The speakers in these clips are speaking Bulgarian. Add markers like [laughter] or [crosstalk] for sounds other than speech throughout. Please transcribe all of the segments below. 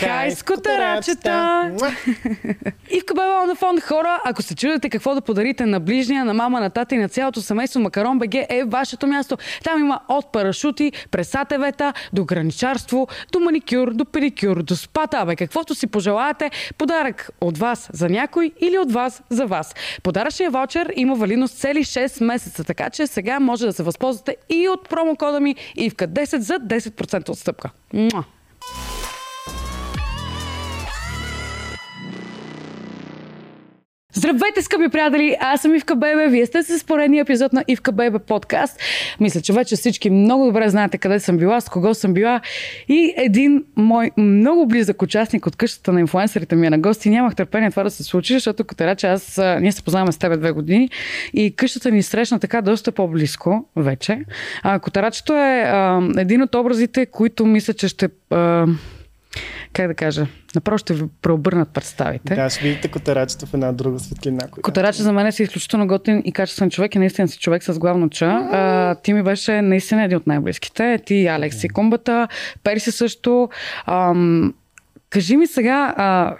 Хай, скутарачета! И в Кабела на фонд хора, ако се чудите какво да подарите на ближния, на мама, на тата и на цялото семейство, Макарон БГ е вашето място. Там има от парашути, през АТВ-та, до граничарство, до маникюр, до педикюр, до спата, бе, каквото си пожелаете. Подарък от вас за някой или от вас за вас. Подаръчният ваучер има валидност цели 6 месеца, така че сега може да се възползвате и от промокода ми ИВКА 10 за 10% отстъпка. Муа! Здравейте, скъпи приятели! Аз съм Ивка Бебе. Вие сте с поредния епизод на Ивка Бебе подкаст. Мисля, че вече всички много добре знаете къде съм била, с кого съм била. И един мой много близък участник от къщата на инфуенсерите ми е на гости. Нямах търпение това да се случи, защото че аз, ние се познаваме с тебе две години и къщата ни срещна така доста по-близко вече. Котарачето е а, един от образите, които мисля, че ще а, как да кажа, направо ще ви преобърнат представите. Да, ще видите котарачето в една друга светлина. Котарача за мен е си изключително готин и качествен човек и наистина си човек с главно ча. А, ти ми беше наистина един от най-близките. Ти, Алекс и Кумбата, Перси също. Ам, кажи ми сега, а,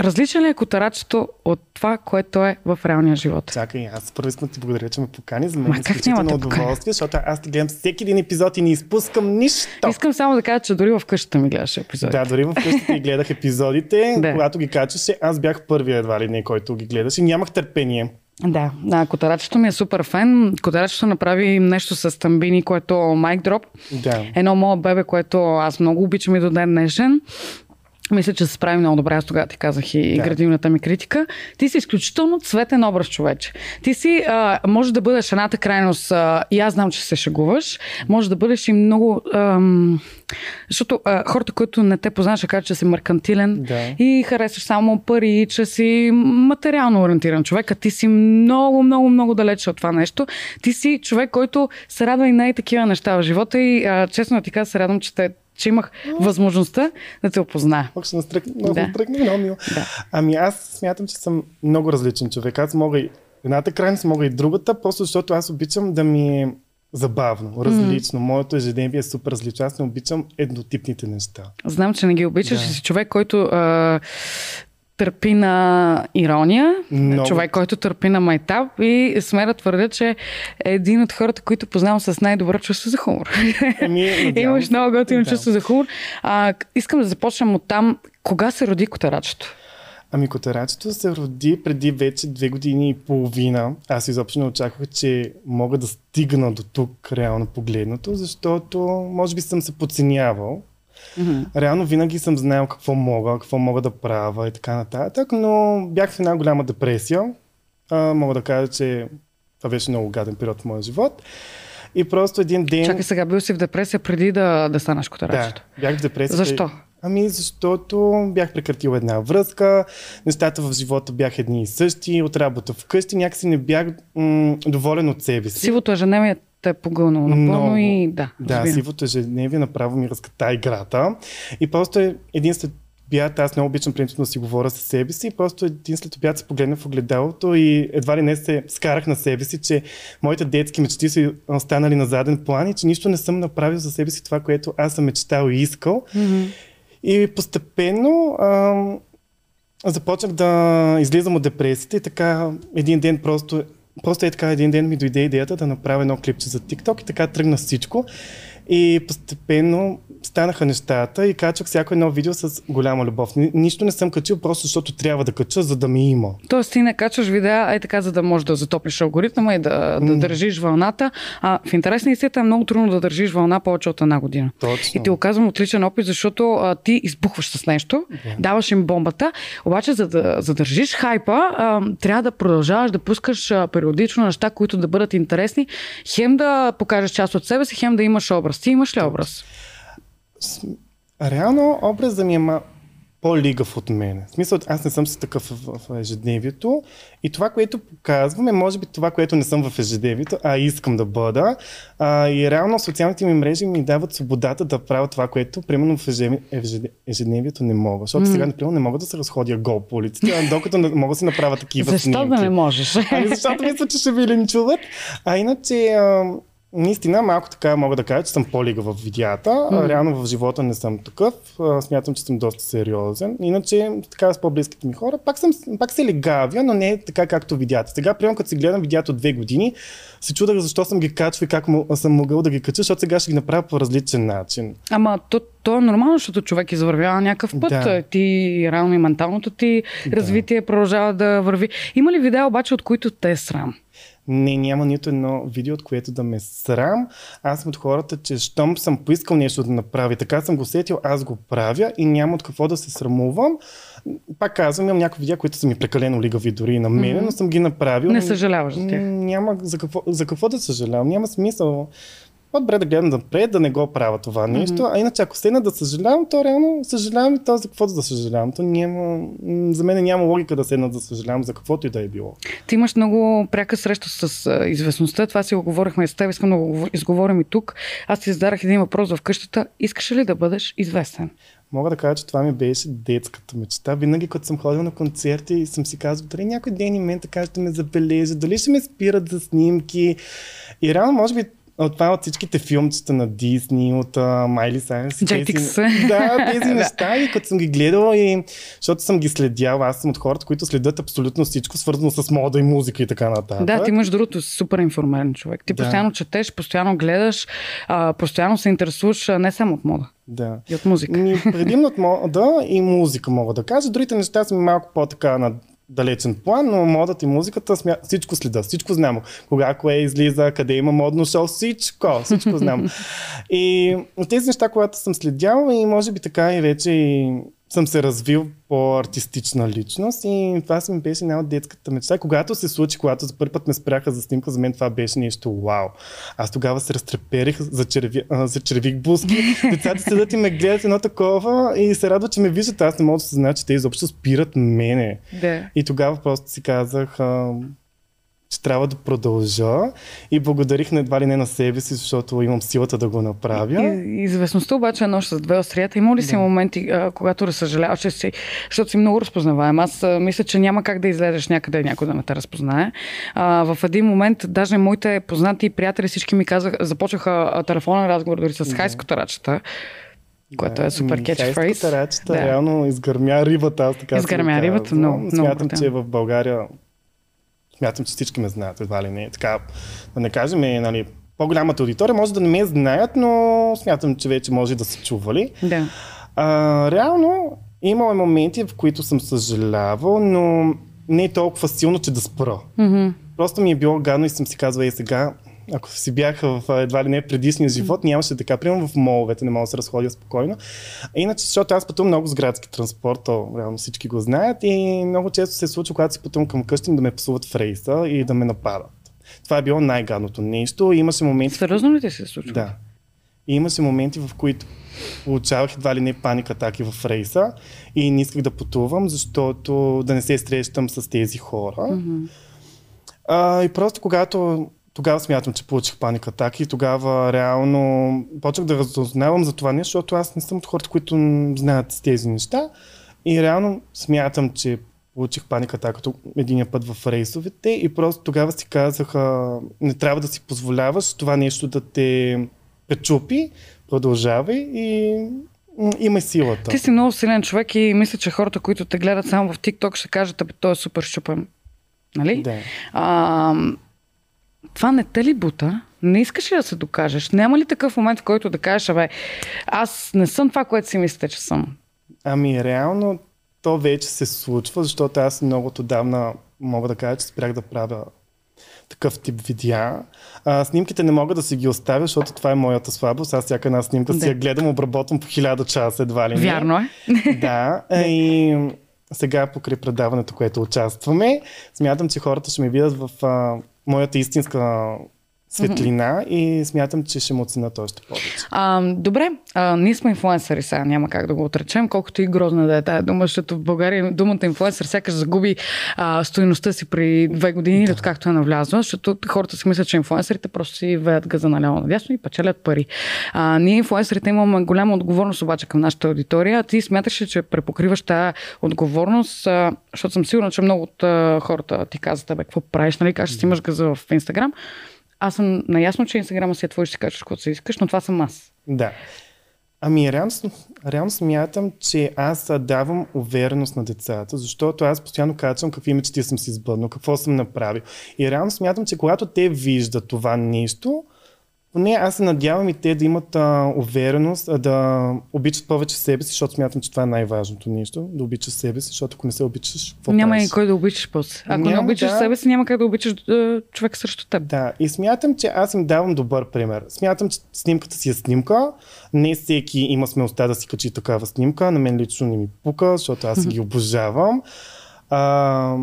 Различен ли е котарачето от това, което е в реалния живот? Чакай, аз първо искам да ти благодаря, че ме покани. За мен е изключително удоволствие, защото аз ти гледам всеки един епизод и не изпускам нищо. Искам само да кажа, че дори в къщата ми гледаш епизодите. Да, дори в къщата ми гледах епизодите. [laughs] да. Когато ги качеше, аз бях първия едва ли не, който ги гледаше. Нямах търпение. Да, да, Котарачето ми е супер фен. Котарачето направи нещо с тамбини, което Майк Дроп. Да. Едно мое бебе, което аз много обичам и до ден днешен. Мисля, че се справи много добре. Аз тогава ти казах и да. градивната ми критика. Ти си изключително цветен образ, човече. Ти си, а, може да бъдеш едната крайност, а, и аз знам, че се шегуваш, може да бъдеш и много... Ам, защото а, хората, които не те познаваш, кажат, че си меркантилен да. и харесваш само пари, че си материално ориентиран човек, а ти си много, много, много далече от това нещо. Ти си човек, който се радва и най-такива неща в живота и а, честно ти кажа, се радвам, че те че имах възможността да те опозная. Пак ще настръкна, много да. настръкна, много мило. Да. Ами аз смятам, че съм много различен човек. Аз мога и едната крайност, мога и другата, просто защото аз обичам да ми е забавно, различно. Mm. Моето ежедневие е супер различно. Аз не обичам еднотипните неща. Знам, че не ги обичаш. Да. Си човек, който а, търпи на ирония, Много. човек, който търпи на майтап и сме да твърдя, че е един от хората, които познавам с най-добро чувство за хумор. Ами, [laughs] Имаш много готино чувство за хумор. А, искам да започнем от там. Кога се роди котарачето? Ами котарачето се роди преди вече две години и половина. Аз изобщо не очаквах, че мога да стигна до тук, реално погледнато, защото може би съм се подценявал Mm-hmm. Реално винаги съм знаел какво мога, какво мога да правя и така нататък, но бях в една голяма депресия. А, мога да кажа, че това беше много гаден период в моя живот. И просто един ден... Чакай сега, бил си в депресия преди да, да станеш котарачето. Да, бях в депресия. Защо? Ами защото бях прекратил една връзка, нещата в живота бяха едни и същи, от работа вкъщи, някакси не бях м- доволен от себе си. Сивото ежедневие е погълнало напълно и да. Да, разбира. сивото ежедневие направо ми разката играта. И просто е един след обяд, аз не обичам принципно да си говоря с себе си, просто един след обяд се погледна в огледалото и едва ли не се скарах на себе си, че моите детски мечти са останали на заден план и че нищо не съм направил за себе си това, което аз съм мечтал и искал. Mm-hmm. И постепенно ам, започнах да излизам от депресията и така един ден просто Просто е така един ден ми дойде идеята да направя едно клипче за TikTok и така тръгна всичко. И постепенно станаха нещата и качвах всяко едно видео с голяма любов. Нищо не съм качил, просто защото трябва да кача, за да ми има. Тоест ти не качваш видеа, е така, за да можеш да затопиш алгоритъма и да, да държиш вълната. А в интерес на истината е много трудно да държиш вълна повече от една година. Точно. И ти оказвам отличен опит, защото а, ти избухваш с нещо, yeah. даваш им бомбата, обаче за да задържиш хайпа, а, трябва да продължаваш да пускаш а, периодично неща, които да бъдат интересни, хем да покажеш част от себе си, хем да имаш образ. Ти имаш ли образ? Реално образът ми е ма по-лигав от мен. В смисъл, аз не съм си такъв в, в ежедневието и това, което показвам е може би това, което не съм в ежедневието, а искам да бъда. А, и реално социалните ми мрежи ми дават свободата да правя това, което примерно в ежедневието не мога. Защото mm. сега, например, не мога да се разходя гол по улиците, докато не мога да си направя такива Защо снимки. да не можеш? Ами защото мисля, че ще ви линчуват. А иначе... А, Наистина, малко така мога да кажа, че съм по-лига в видеята. Mm. Реално в живота не съм такъв. Смятам, че съм доста сериозен. Иначе, така с по-близките ми хора, пак, съм, пак се легавя, но не така както видеята. Сега, приемам, като си гледам видеята от две години, се чудах защо съм ги качвал и как съм могъл да ги кача, защото сега ще ги направя по различен начин. Ама то, то е нормално, защото човек извървява някакъв път. Да. Ти, реално и менталното ти да. развитие продължава да върви. Има ли видео обаче, от които те е срам? Не, няма нито едно видео, от което да ме срам. Аз съм от хората, че щом съм поискал нещо да направя, така съм го сетил, аз го правя и няма от какво да се срамувам. Пак казвам, имам някои видеа, които са ми прекалено лигави дори и на мен, mm-hmm. но съм ги направил. Не съжаляваш за тях? Няма за какво, за какво да съжалявам. Няма смисъл по-добре да гледам напред, да не го правя това нещо. Mm-hmm. А иначе, ако седна да съжалявам, то реално съжалявам и то за каквото да съжалявам. То няма, за мен няма логика да седна да съжалявам за каквото и да е било. Ти имаш много пряка среща с а, известността. Това си го говорихме с теб. Искам да го изговорим и тук. Аз ти зададах един въпрос в къщата. Искаш ли да бъдеш известен? Мога да кажа, че това ми беше детската мечта. Винаги, като съм ходил на концерти и съм си казвал, дали някой ден и мен така ще ме забележи, дали ще ме спират за снимки. И реално, може би, от това от всичките филмчета на Дисни, от Майли Сайенс. Jetix. Да, тези [laughs] неща. И като съм ги гледала и защото съм ги следял, аз съм от хората, които следят абсолютно всичко, свързано с мода и музика и така нататък. Да, ти имаш другото супер информиран човек. Ти да. постоянно четеш, постоянно гледаш, а, постоянно се интересуваш не само от мода. Да. И от музика. Ми, предимно от мода и музика мога да кажа. Другите неща са малко по-така на далечен план, но модата и музиката смя... всичко следа, всичко знам. Кога кое излиза, къде има модно шоу, всичко, всичко знам. [laughs] и тези неща, когато съм следял и може би така и вече и съм се развил по-артистична личност и това си ми беше една от детската мечта. Когато се случи, когато за първи път ме спряха за снимка, за мен това беше нещо вау. Аз тогава се разтреперих, зачерви, зачервих буски. [laughs] Децата седат и ме гледат едно такова и се радва, че ме виждат. Аз не мога да се знае, че те изобщо спират мене. Да. И тогава просто си казах, че трябва да продължа и благодарих на едва ли не на себе си, защото имам силата да го направя. И, известността обаче е нощ с две острията. Има ли си да. моменти, а, когато разсъжаляваш, че си, защото си много разпознаваем? Аз а, мисля, че няма как да излезеш някъде някой да не те разпознае. А, в един момент, даже моите познати и приятели всички ми казаха, започнаха телефонен разговор дори с да. хайската рачета което е супер кетчфрейз. Тарачета, да. реално изгърмя рибата, аз така Изгърмя рибата, много, Смятам, много че в България смятам, че всички ме знаят, едва ли не. Така, да не кажем, нали, по-голямата аудитория може да не ме знаят, но смятам, че вече може да са чували. Да. А, реално, имало моменти, в които съм съжалявал, но не е толкова силно, че да спра. Mm-hmm. Просто ми е било гадно и съм си казвал, е сега, ако си бяха в едва ли не предишния живот, нямаше така. Примерно в моловете не мога да се разходя спокойно. А иначе, защото аз пътувам много с градски транспорт, то реално всички го знаят и много често се случва, когато си пътувам към къщи, да ме псуват в рейса и да ме нападат. Това е било най-гадното нещо. Имаше моменти. Сериозно ли ти се случва? Да. И имаше моменти, в които получавах едва ли не паника атаки в рейса и не исках да пътувам, защото да не се срещам с тези хора. Mm-hmm. А, и просто когато тогава смятам, че получих паника атаки и тогава реално почнах да разузнавам за това нещо, защото аз не съм от хората, които знаят тези неща. И реално смятам, че получих паника атака един път в рейсовете и просто тогава си казах, не трябва да си позволяваш това нещо да те пречупи, продължавай и има силата. Ти си много силен човек и мисля, че хората, които те гледат само в TikTok, ще кажат, абе, той е супер щупен. Нали? Да. А, това не те ли бута? Не искаш ли да се докажеш? Няма ли такъв момент, в който да кажеш, абе, аз не съм това, което си мислите, че съм? Ами, реално то вече се случва, защото аз много отдавна мога да кажа, че спрях да правя такъв тип видеа. А, снимките не мога да си ги оставя, защото това е моята слабост. Аз всяка една снимка да. си я гледам, обработвам по хиляда часа, едва ли не. Вярно е. [laughs] Да. И сега покрай предаването, което участваме, смятам, че хората ще ме видят в а, моята истинска светлина mm-hmm. и смятам, че ще му оценят още повече. А, добре, а, ние сме инфлуенсъри сега, няма как да го отречем, колкото и грозна да е тази дума, защото в България думата инфлуенсър сякаш загуби а, стоеността си при две години, да. както е навлязла, защото хората си мислят, че инфлуенсърите просто си веят газа наляво надясно и печелят пари. А, ние инфлуенсърите имаме голяма отговорност обаче към нашата аудитория. Ти смяташ, че препокриваш тази отговорност, а, защото съм сигурна, че много от а, хората ти казват, бе, какво правиш, нали, как ще си имаш газа в Инстаграм Аз съм наясно, че Инстаграма си е твой, ще си кажеш каквото си искаш, но това съм аз. Да. Ами, реално, смятам, че аз давам увереност на децата, защото аз постоянно качвам какви мечти съм си сбъднал, какво съм направил. И реално смятам, че когато те виждат това нещо, поне аз се надявам и те да имат а, увереност, а, да обичат повече себе си, защото смятам, че това е най-важното нещо. Да обичаш себе си, защото ако не се обичаш, какво Няма правиш? и кой да обичаш после. Ако Няма, не обичаш да. себе си, няма как да обичаш е, човек срещу теб. Да, и смятам, че аз им давам добър пример. Смятам, че снимката си е снимка. Не всеки има смелостта да си качи такава снимка. На мен лично не ми пука, защото аз ги обожавам. А,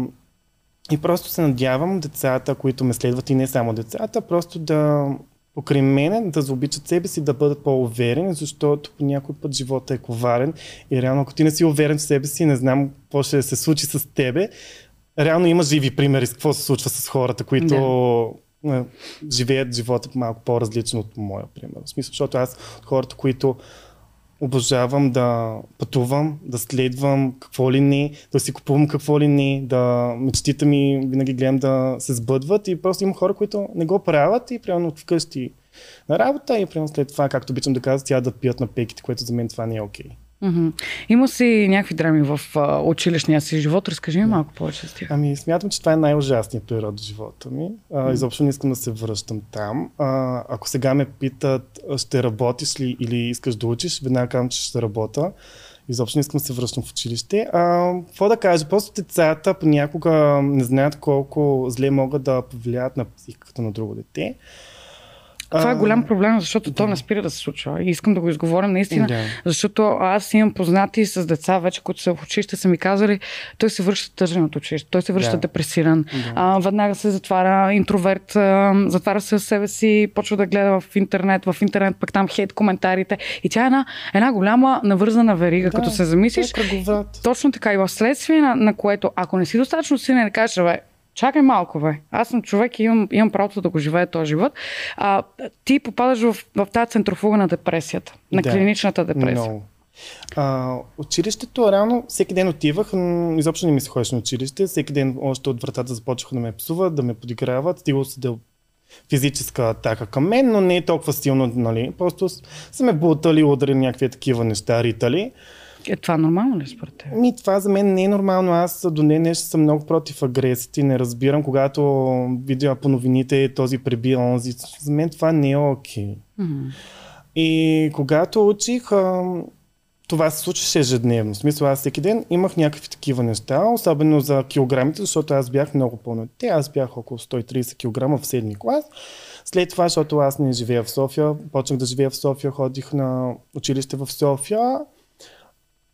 и просто се надявам децата, които ме следват и не само децата, просто да покрай мене да заобичат себе си, да бъдат по-уверени, защото по някой път живота е коварен и реално ако ти не си уверен в себе си, не знам какво ще се случи с тебе. Реално има живи примери с какво се случва с хората, които да. живеят живота малко по-различно от моя пример. В смисъл, защото аз от хората, които обожавам да пътувам, да следвам какво ли не, да си купувам какво ли не, да мечтите ми винаги гледам да се сбъдват и просто има хора, които не го правят и примерно вкъщи на работа и примерно след това, както обичам да казвам, тя да пият на пеките, което за мен това не е окей. Okay. Има си някакви драми в а, училищния си живот. Разкажи ми малко повече с тях. Ами, смятам, че това е най-ужасният период в живота ми. А, изобщо не искам да се връщам там. А, ако сега ме питат, ще работиш ли или искаш да учиш, веднага казвам, че ще работя. Изобщо не искам да се връщам в училище. А, какво да кажа? Просто децата понякога не знаят колко зле могат да повлияят на психиката на друго дете. Това е голям проблем, защото да. то не спира да се случва. И искам да го изговорим наистина, да. защото аз имам познати с деца вече, които са в училище, са ми казали, той се връща тъжен от училище, той се връща да. депресиран, да. А, веднага се затваря интроверт, а, затваря се в себе си, почва да гледа в интернет, в интернет пък там хейт коментарите. И тя е една, една голяма навързана верига, да, като се замислиш. Е точно така и в следствие на, на което, ако не си достатъчно силен, да кажеш, бе, чакай малко, бе. Аз съм човек и имам, имам правото да го живея този живот. А, ти попадаш в, в тази центрофуга на депресията, на да, клиничната депресия. No. А, училището, реално, всеки ден отивах, изобщо не ми се ходиш на училище, всеки ден още от вратата започнаха да ме псуват, да ме подиграват, стига се да физическа атака към мен, но не е толкова силно, нали? Просто са ме бутали, удари някакви такива неща, ритали. Е, това нормално ли според теб? Ми, това за мен не е нормално. Аз до днес нещо съм много против агресията и не разбирам, когато видя по новините този преби онзи. За мен това не е окей. Okay. Mm-hmm. И когато учих, това се случваше ежедневно. В смисъл, аз всеки ден имах някакви такива неща, особено за килограмите, защото аз бях много пълно. Те, аз бях около 130 кг в седми клас. След това, защото аз не живея в София, почнах да живея в София, ходих на училище в София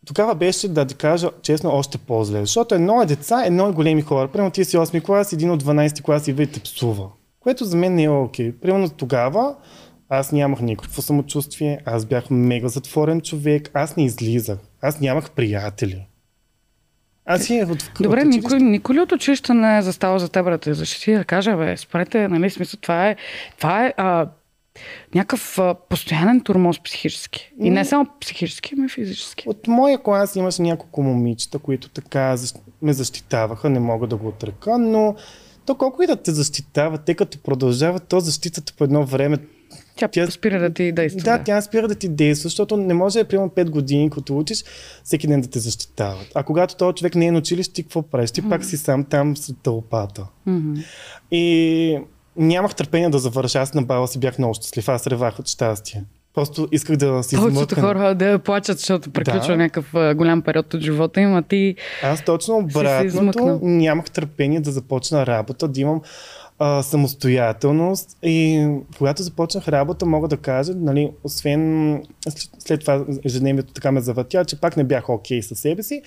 тогава беше, да ти кажа честно, още по-зле. Защото едно е деца, едно е големи хора. Примерно ти си 8 клас, един от 12 клас и те псува. Което за мен не е окей. Okay. Примерно тогава аз нямах никакво самочувствие, аз бях мега затворен човек, аз не излизах, аз нямах приятели. Аз си от Добре, никой, никой ли от училище не е застава за теб да те защити да каже, бе, спорете, нали, смисъл, това е, това е а, някакъв а, постоянен турмоз психически. И не само психически, но и физически. От моя клас имаше няколко момичета, които така ме защитаваха, не мога да го отрека, но то колко и да те защитават, те като продължават, то защитата по едно време тя, тя спира да ти действа. Да, да, тя спира да ти действа, защото не може, примерно 5 години, като учиш, всеки ден да те защитават. А когато този човек не е на училище, ти какво правиш? Ти mm-hmm. пак си сам там с тълпата. Mm-hmm. И нямах търпение да завърша. Аз на бала си бях много щастлив. Аз ревах от щастие. Просто исках да си Повечето хора да плачат, защото приключва да. някакъв голям период от живота им, а ти Аз точно обратното нямах търпение да започна работа, да имам а, самостоятелност и когато започнах работа, мога да кажа, нали, освен след това ежедневието така ме завъртя, че пак не бях окей okay със себе си,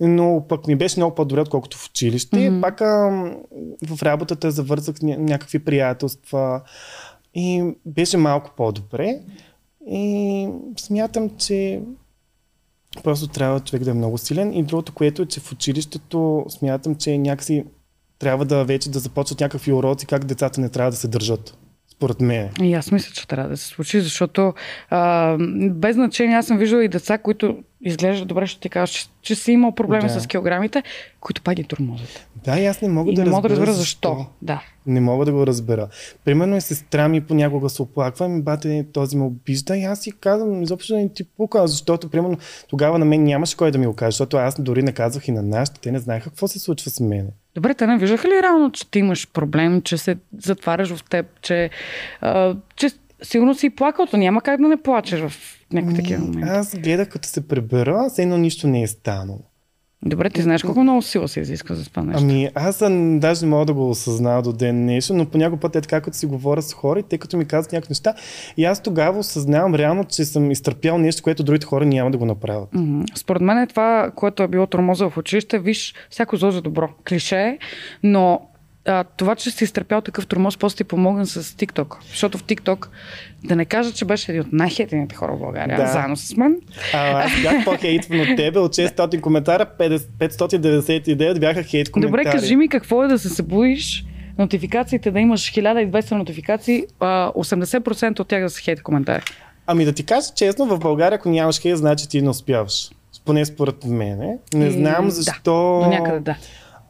но пък ми беше много по-добре, отколкото в училище. Mm-hmm. Пак а, в работата завързах някакви приятелства и беше малко по-добре. И смятам, че просто трябва човек да е много силен. И другото, което е, че в училището смятам, че някакси трябва да вече да започват някакви уроци как децата не трябва да се държат. според мен. И аз мисля, че трябва да се случи, защото а, без значение аз съм виждала и деца, които изглеждат добре, ще ти кажа, че, че си имал проблеми Да. с килограмите, които пак ги тормозят. Да, и аз не мога И да не мога да разбера разбера защо. Да. Не мога да го разбера. Примерно и сестра ми понякога се оплаква, ми бате този ме обижда и аз си казвам, изобщо не ти пука, защото примерно тогава на мен нямаше кой да ми го каже, защото аз дори не казвах и на нашите, те не знаеха какво се случва с мен. Добре, те не виждаха ли реално, че ти имаш проблем, че се затваряш в теб, че, а, че сигурно си плакал, то няма как да не плачеш в някакви такива моменти. Аз гледах като се пребера, все едно нищо не е станало. Добре, ти знаеш колко много сила се изисква за това нещо. Ами аз даже не мога да го осъзнавам до ден нещо, но по някой път е така, като си говоря с хора и те като ми казват някакви неща. И аз тогава осъзнавам реално, че съм изтърпял нещо, което другите хора няма да го направят. Мгм. Според мен е това, което е било тормоза в училище, виж, всяко зло за добро. Клише е, но а, това, че си изтърпял такъв тормоз, после ти помогна с TikTok. Защото в TikTok, да не кажа, че беше един от най-хейтените хора в България, Да. заедно с мен. А, аз бях по-хейтван от тебе. От 600 коментара, 50 599 бяха хейт коментари. Добре, кажи ми какво е да се събудиш, нотификациите да имаш 1200 нотификации, а, 80% от тях да са хейт коментари. Ами да ти кажа честно, в България, ако нямаш хейт, значи ти не успяваш. Поне според мене. Не Е, знам да, защо До някъде да.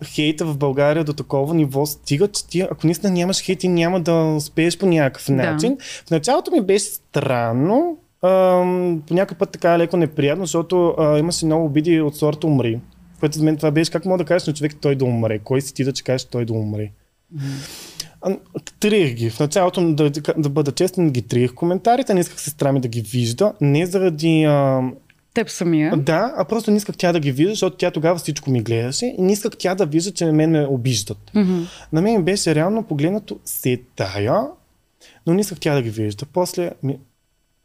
Хейта в България до такова ниво стига, че ти, ако наистина нямаш хейт, ти няма да успееш по някакъв Да. начин. В началото ми беше странно, ам, по някакъв път така леко неприятно, защото а, имаше много обиди от сорта умри. Което за мен това беше, как мога да кажеш на човек той да умре? Кой си ти да че кажеш той да умре? А, Триех ги. В началото, да, да бъда честен, ги триех коментарите. Не исках сестра ми да ги вижда. Не заради... А, Теб самия. да, а просто не исках тя да ги вижда, защото тя тогава всичко ми гледаше и не исках тя да вижда, че мен ме обиждат. Мгм. На мен беше реално погледнато се тая, но не исках тя да ги вижда. После ми,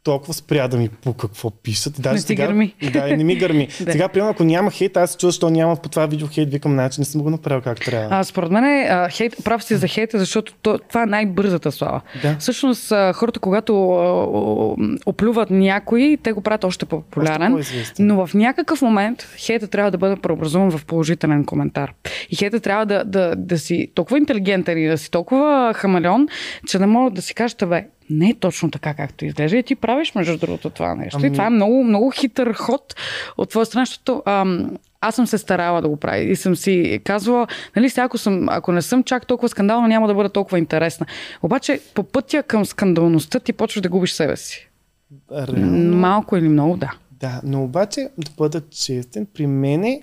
толкова спря да ми по какво пишат. Даже Не сега, гърми. Да, и не ми гърми. [laughs] Да. Сега, примерно, ако няма хейт, аз се чувствам, защо няма по това видео хейт, викам, значи не съм го направил как трябва. А, според мен е, а, хейт, прав си за хейта, защото то, това е най-бързата слава. Да. Всъщност а, хората, когато а, оплюват някой, те го правят още по-популярен. Още но в някакъв момент хейта трябва да бъде преобразуван в положителен коментар. И хейта трябва да, да, да си толкова интелигентен и да си толкова хамелеон, че да може да си кажете, бе, не е точно така, както изглежда. И ти правиш, между другото, това нещо. Ами- И това е много, много хитър ход от твоя страна, защото ам, аз съм се старала да го правя и съм си казвала, нали, сега ако, съм, ако не съм чак толкова скандална, няма да бъда толкова интересна. Обаче по пътя към скандалността ти почваш да губиш себе си. Реално, Малко или много, да. да, но обаче, да бъда честен, при мене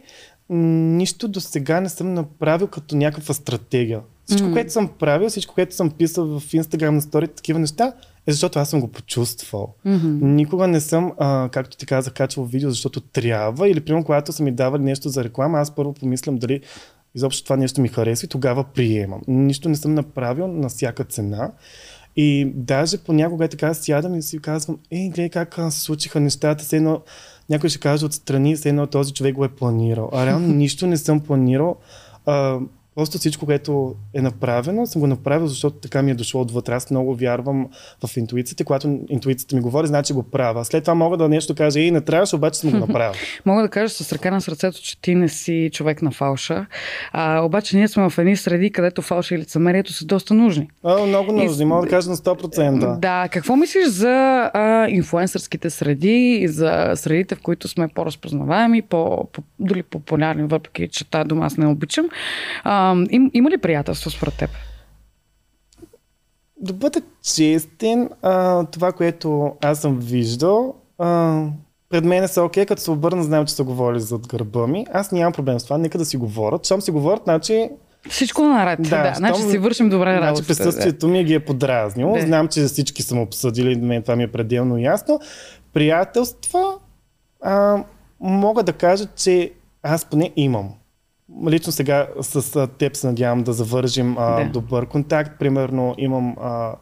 нищо до сега не съм направил като някаква стратегия. Всичко, Мгм. което съм правил, всичко, което съм писал в Instagram на сторите, такива неща, е защото аз съм го почувствал. Мгм. Никога не съм, а, както ти казах, качвал видео, защото трябва. Или, примерно, когато са ми давали нещо за реклама, аз първо помислям дали изобщо това нещо ми харесва и тогава приемам. Нищо не съм направил на всяка цена. И даже понякога е така сядам и си казвам, ей, гледай как се случиха нещата, все едно някой ще каже отстрани, все едно този човек го е планирал. А реално [laughs] нищо не съм планирал. А, Просто всичко, което е направено, съм го направил, защото така ми е дошло отвътре. Аз много вярвам в интуицията. Когато интуицията ми говори, значи го правя. След това мога да нещо кажа, и не трябваше, обаче съм го направил. [laughs] Мога да кажа с ръка на сърцето, че ти не си човек на фалша. А, обаче ние сме в едни среди, където фалша и лицемерието са доста нужни. А, много нужно, И- мога да кажа на 100%. Да, какво мислиш за а, инфлуенсърските среди и за средите, в които сме по-разпознаваеми, по, по, дори популярни, въпреки че тази дума аз не обичам. А, им, има ли приятелство според теб? Да бъда честен, а, това, което аз съм виждал, а, пред мен са окей, като се обърна, знам, че са говорили зад гърба ми. Аз нямам проблем с това, нека да си говорят. Щом си говорят, значи, Всичко наред. Да, да. Значи си вършим добре значи работата. присъствието ми ги е подразнило. Да. Знам, че всички съм обсъдили, мен това ми е пределно ясно. Приятелства, а, мога да кажа, че аз поне имам. Лично сега с теб се надявам да завържим а, Да. добър контакт. Примерно имам а,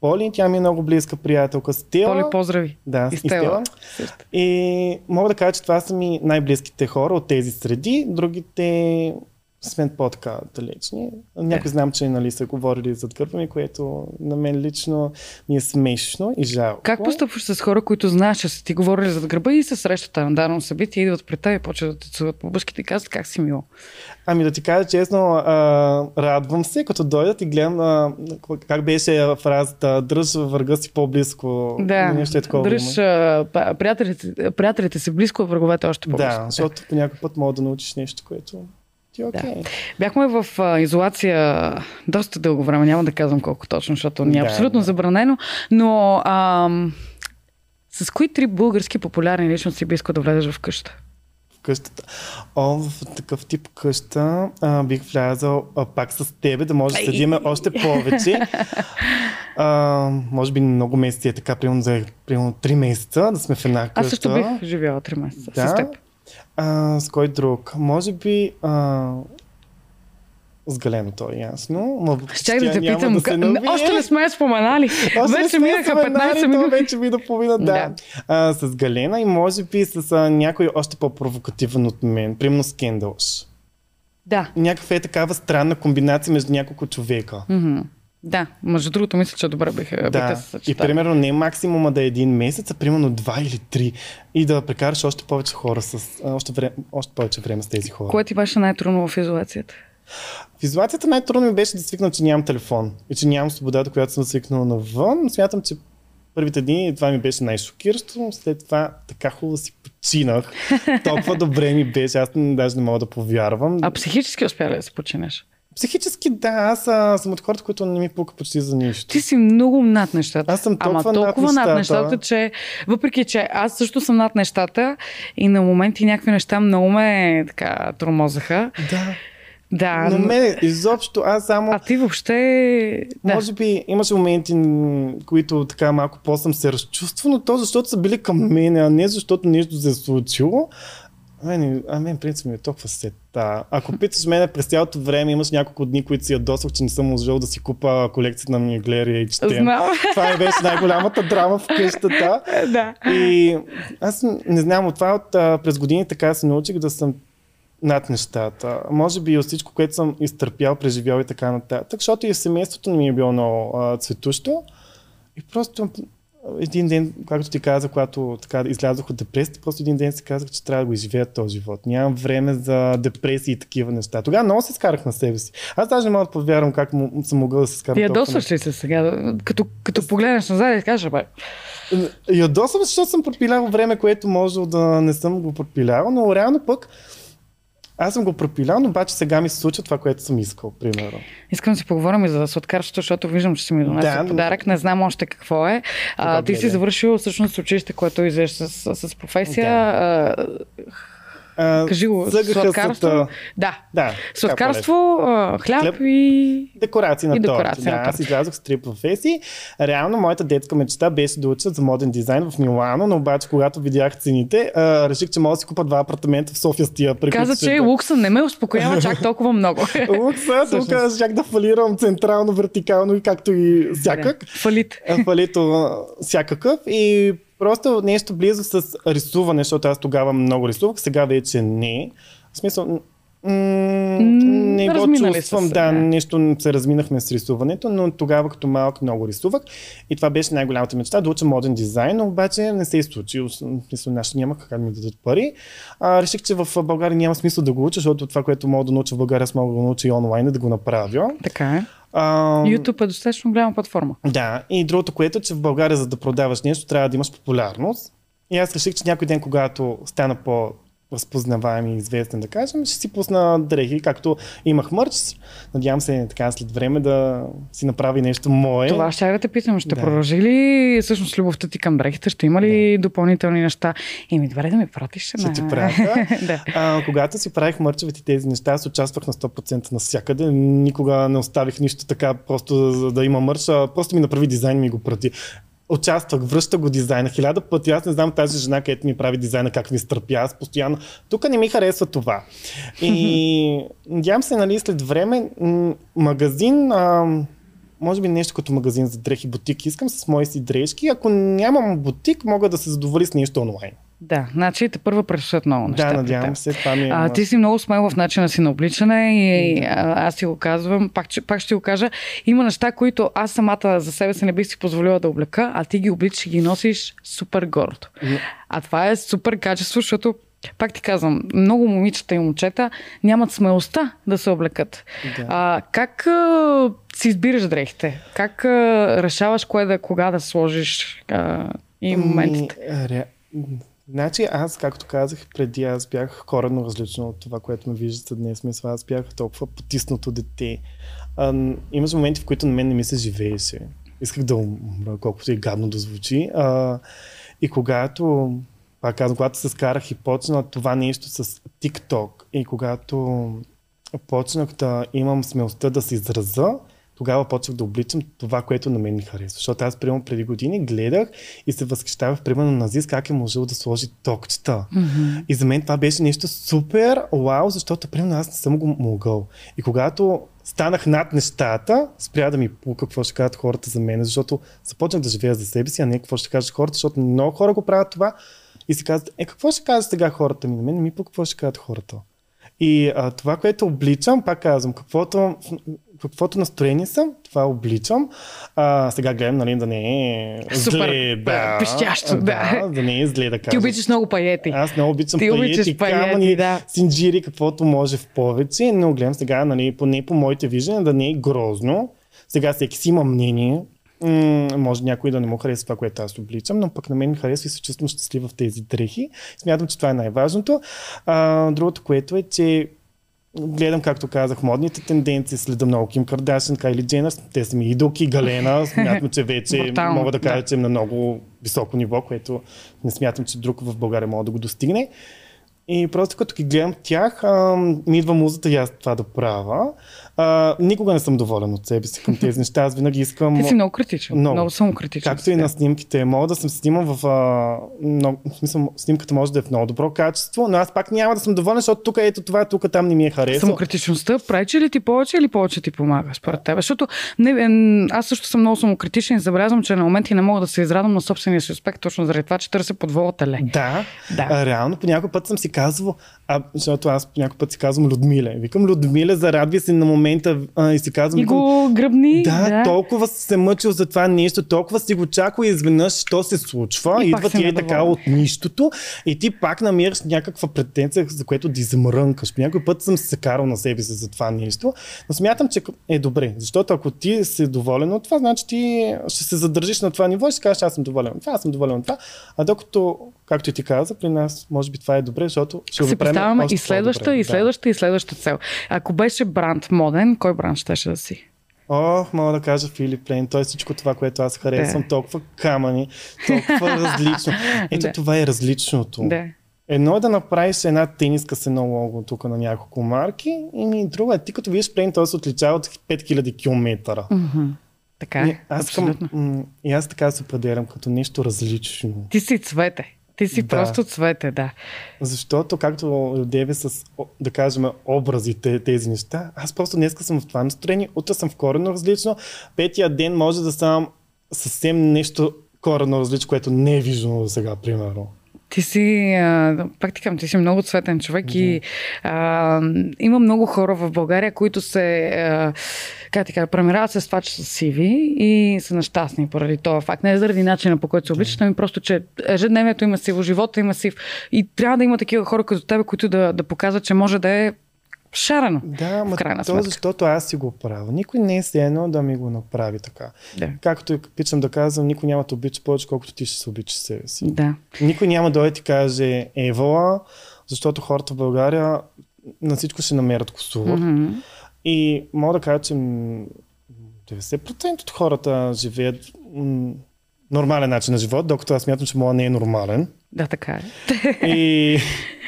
Поли, тя ми е много близка приятелка. Стела. Поли, поздрави. Да, И и Стела. Стела. И мога да кажа, че това са ми най-близките хора от тези среди. Другите сме по-така далечни. Някои yeah. знам, че нали, са говорили зад гърба ми, което на мен лично ми е смешно и жалко. Как постъпваш с хора, които знаеш, че са ти говорили зад гърба и се срещат на дадено събитие, идват пред теб и почват да те цуват по бъшките и казват как си мило? Ами да ти кажа честно, а, радвам се, като дойдат и гледам а, как беше фразата дръж врага си по-близко. Да, нещо е такова дръж приятелите, приятелите си близко, враговете още по-близко. Да, защото по някой път мога да научиш нещо, което ти okay. да. Бяхме в а, изолация доста дълго време, няма да казвам колко точно, защото ни е да, абсолютно да. забранено, но а, с кои три български популярни личности би искал да влезеш в къщата? В къщата? О, в такъв тип къща а, бих влязал а, пак с тебе, да може да седиме още повече. А, може би много месеци е така, примерно за примерно 3 месеца, да сме в една къща. Аз също бих живяла 3 месеца да? с теб. А, с кой друг? Може би а, с Галено, то е ясно. Ма, Щях да те питам, да се още не сме споменали. [laughs] Още вече минаха 15 минути. вече ми да половина, да. да. А, с Галена и може би с а, някой още по-провокативен от мен. Примерно с Кендълш. Да. Някаква е такава странна комбинация между няколко човека. Mm-hmm. Да, между другото мисля, че добре биха, да. биха се И примерно не максимума да е един месец, а примерно два или три. И да прекараш още повече хора с, още, време, още повече време с тези хора. Кое ти беше най-трудно в изолацията? В изолацията най-трудно ми беше да свикна, че нямам телефон и че нямам свободата, която съм свикнал навън. Смятам, че първите дни това ми беше най-шокиращо, след това така хубаво си починах. [laughs] Толкова добре ми беше, аз даже не мога да повярвам. А психически успя ли да се починеш? Психически да, аз а, съм от хората, които не ми пука почти за нищо. Ти си много над нещата. Аз съм толкова, Ама толкова над нещата. над нещата, че въпреки, че аз също съм над нещата и на моменти някакви неща много ме така тромозаха. Да. Да. Но мен изобщо аз само... А ти въобще... Може би имаше моменти, които така малко по-съм се разчувства, но то защото са били към мен, а не защото нещо се е случило. Ами, а мен принцип ми е толкова сета. Ако питаш мене през цялото време, имаш няколко дни, които си ядосах, че не съм можел да си купа колекцията на Миглерия и четем. Знам. Това е беше най-голямата драма в къщата. да. И аз не знам, от това от, през години така се научих да съм над нещата. Може би и от всичко, което съм изтърпял, преживял и така нататък, защото и семейството не ми е било много а, цветущо. И просто един ден, както ти каза, когато така излязох от депресията, просто един ден си казах, че трябва да го изживея този живот. Нямам време за депресии и такива неща. Тогава много се скарах на себе си. Аз даже не мога да повярвам как му, съм могъл да се скарам. Ядосваш ли се сега? Като, като погледнеш назад и кажеш, бе. Ядосвам, защото съм пропилял време, което може да не съм го пропилял, но реално пък аз съм го пропилял, обаче сега ми се случва това, което съм искал, примерно. Искам да си поговорим и за сладкарството, защото виждам, че си ми донесе да, подарък. Не знам още какво е. А, ти си завършил всъщност училище, което излезеш с, с, с професия. Да. А, Кажи го, сладкарство. Да. да сладкарство, хляб, хляб и... Декорации на торт. Да, аз излязох с три професии. Реално моята детска мечта беше да уча за моден дизайн в Милано, но обаче когато видях цените, а, реших, че мога да си купа два апартамента в София с тия Каза, че да... лукса не ме успокоява чак толкова много. [laughs] лукса, тук чак да фалирам централно, вертикално и както и всякак. Фалит. Фалито всякакъв и Просто нещо близо с рисуване, защото аз тогава много рисувах, сега вече не. В смисъл, м- не го чувствам, се, да, нещо се разминахме с рисуването, но тогава като малък много рисувах и това беше най-голямата мечта, да уча моден дизайн, но обаче не се е случило. Смисъл, наши няма как да ми дадат пари. А, реших, че в България няма смисъл да го уча, защото това, което мога да науча в България, аз мога да го науча и онлайн да го направя. Така е. А, YouTube е достатъчно голяма платформа. Да, и другото, което е, че в България, за да продаваш нещо, трябва да имаш популярност. И аз реших, че някой ден, когато стана по разпознаваем и известен, да кажем, ще си пусна дрехи, както имах мърч. Надявам се така след време да си направи нещо мое. Това ще да те питам. Ще да. продължи ли всъщност любовта ти към дрехите? Ще има ли да. допълнителни неща? Еми, добре да ми пратиш. Ще на... ти пратя. [laughs] да. а, когато си правих мърчевете тези неща, аз участвах на 100% навсякъде. Никога не оставих нищо така, просто да има мърч. Просто ми направи дизайн и ми го прати участвах, връща го дизайна хиляда пъти. Аз не знам тази жена, където ми прави дизайна, как ми стърпя. Аз постоянно. Тук не ми харесва това. И [laughs] надявам се, нали, след време, магазин, а, може би нещо като магазин за дрехи, бутик. Искам с мои си дрежки. Ако нямам бутик, мога да се задоволи с нещо онлайн. Да, значи те първа предстоят много неща. Да, надявам се. Това ми е а, ти си много смел в начина си на обличане и а, аз си го казвам, пак, пак ще го кажа. Има неща, които аз самата за себе си не бих си позволила да облека, а ти ги обличаш и ги носиш супер гордо. А това е супер качество, защото пак ти казвам, много момичета и момчета нямат смелостта да се облекат. Да. А, как а, си избираш дрехите? Как а, решаваш кое да, кога да сложиш а, и моментите? Ре... Значи аз, както казах преди, аз бях коренно различно от това, което ме виждате днес. Мисля, аз бях толкова потиснато дете. Имаше моменти, в които на мен не ми се живееше. Исках да умра, колкото и гадно да звучи. А, и когато пак казвам, когато се скарах и почна това нещо с TikTok и когато почнах да имам смелостта да се израза, тогава почнах да обличам това, което на мен ми харесва. Защото аз, примерно, преди години гледах и се възхищавах, примерно, на Зис, как е можел да сложи токчета. Mm-hmm. И за мен това беше нещо супер вау, защото, примерно, аз не съм го могъл. И когато станах над нещата, спря да ми пука какво ще кажат хората за мен, защото започнах да живея за себе си, а не какво ще кажат хората, защото много хора го правят това, и си казват, е, какво ще кажат сега хората ми? На мен не ми по какво ще кажат хората. И а, това, което обличам, пак казвам, каквото, каквото настроение съм, това обличам. А, сега гледам, нали, да не е Супер, зле, да, пищящо, да. да. Да не е зле да кажа. Ти обичаш много паети. Аз много обичам Ти паети, паети, камъни, да. синджири, каквото може в повече, но гледам сега, нали, поне по моите виждания, да не е грозно. Сега всеки си има мнение, М- може някой да не му хареса това, което аз обличам, но пък на мен ми харесва и се чувствам щастлива в тези дрехи. Смятам, че това е най-важното. А, другото, което е, че гледам, както казах, модните тенденции, следа много Ким Кардашин, Кайли Дженър, те са ми идолки, Галена, смятам, че вече Брутално, мога да кажа, да. че е на много високо ниво, което не смятам, че друг в България може да го достигне. И просто като ги гледам тях, а, ми идва музата и аз това да правя. А, никога не съм доволен от себе си към тези [laughs] неща. Аз винаги искам... Ти си много критичен. Много. Много, много критичен. Както и на снимките. Мога да съм снимал в... А, много, в смисъл, снимката може да е в много добро качество, но аз пак няма да съм доволен, защото тук ето това, тук там не ми е харесало. Самокритичността пречи ли ти повече или повече ти помага според теб? Защото не, аз също съм много самокритичен и забелязвам, че на моменти не мога да се израдвам на собствения си успех, точно заради това, че търся подвола теле. Да, Да. А, реално по някой път съм си казвал, а, защото аз по някой път си казвам Людмиле. Викам Людмиле, зарадви се на момента а, и си казвам, И го гръбни. Да, да. толкова си се мъчил за това нещо, толкова си го чакал и изведнъж що се случва. И Идва ти е така от нищото и ти пак намираш някаква претенция, за което да измрънкаш. Някой път съм се карал на себе си за това нещо, но смятам, че е добре, защото ако ти си доволен от това, значи ти ще се задържиш на това ниво и ще кажеш, аз съм доволен от това, аз съм доволен от това. А докато, както и ти каза, при нас може би това е добре, защото ще се поставяме и следваща, и следваща, и следваща цел. Ако беше бранд моден, кой бранд щеше да си? Ох, мога да кажа Филип Лейн. Той е всичко това, което аз харесвам. Да. Толкова камъни, толкова [laughs] различно. Ето Да. това е различното. Да. Едно е да направиш една тениска с едно лого тук на няколко марки, и друго е ти като видиш Плейн, той се отличава от 5000 км. Така е, аз, към, и аз така се определям като нещо различно. Ти си цвете. Ти си Да. просто цвете, да. Защото, както Деве с, да кажем, образите, тези неща, аз просто днеска съм в това настроение, утре съм в коренно различно, петия ден може да съм съвсем нещо коренно различно, което не е виждано до сега, примерно. Ти си, а, пак ти казвам, ти си много цветен човек и а, има много хора в България, които се, а, как ти кажа, премирават се с това, че са сиви и са нещастни поради това факт. Не заради начина по който се обличат, ами просто, че ежедневието има сиво, живота има сив. И трябва да има такива хора като тебе, които да, да показват, че може да е шарено. Да, ма крайна то сметка. защото аз си го правя. Никой не е се едно да ми го направи така. Да. Както и обичам да казвам, никой няма да обича повече, колкото ти ще се обичаш себе си. Да. Никой няма да дойде ти каже Евала, защото хората в България на всичко ще намерят косур. Мгм. И мога да кажа, че м, 90% от хората живеят м, нормален начин на живот, докато аз смятам, че моя не е нормален. Да, така е. И,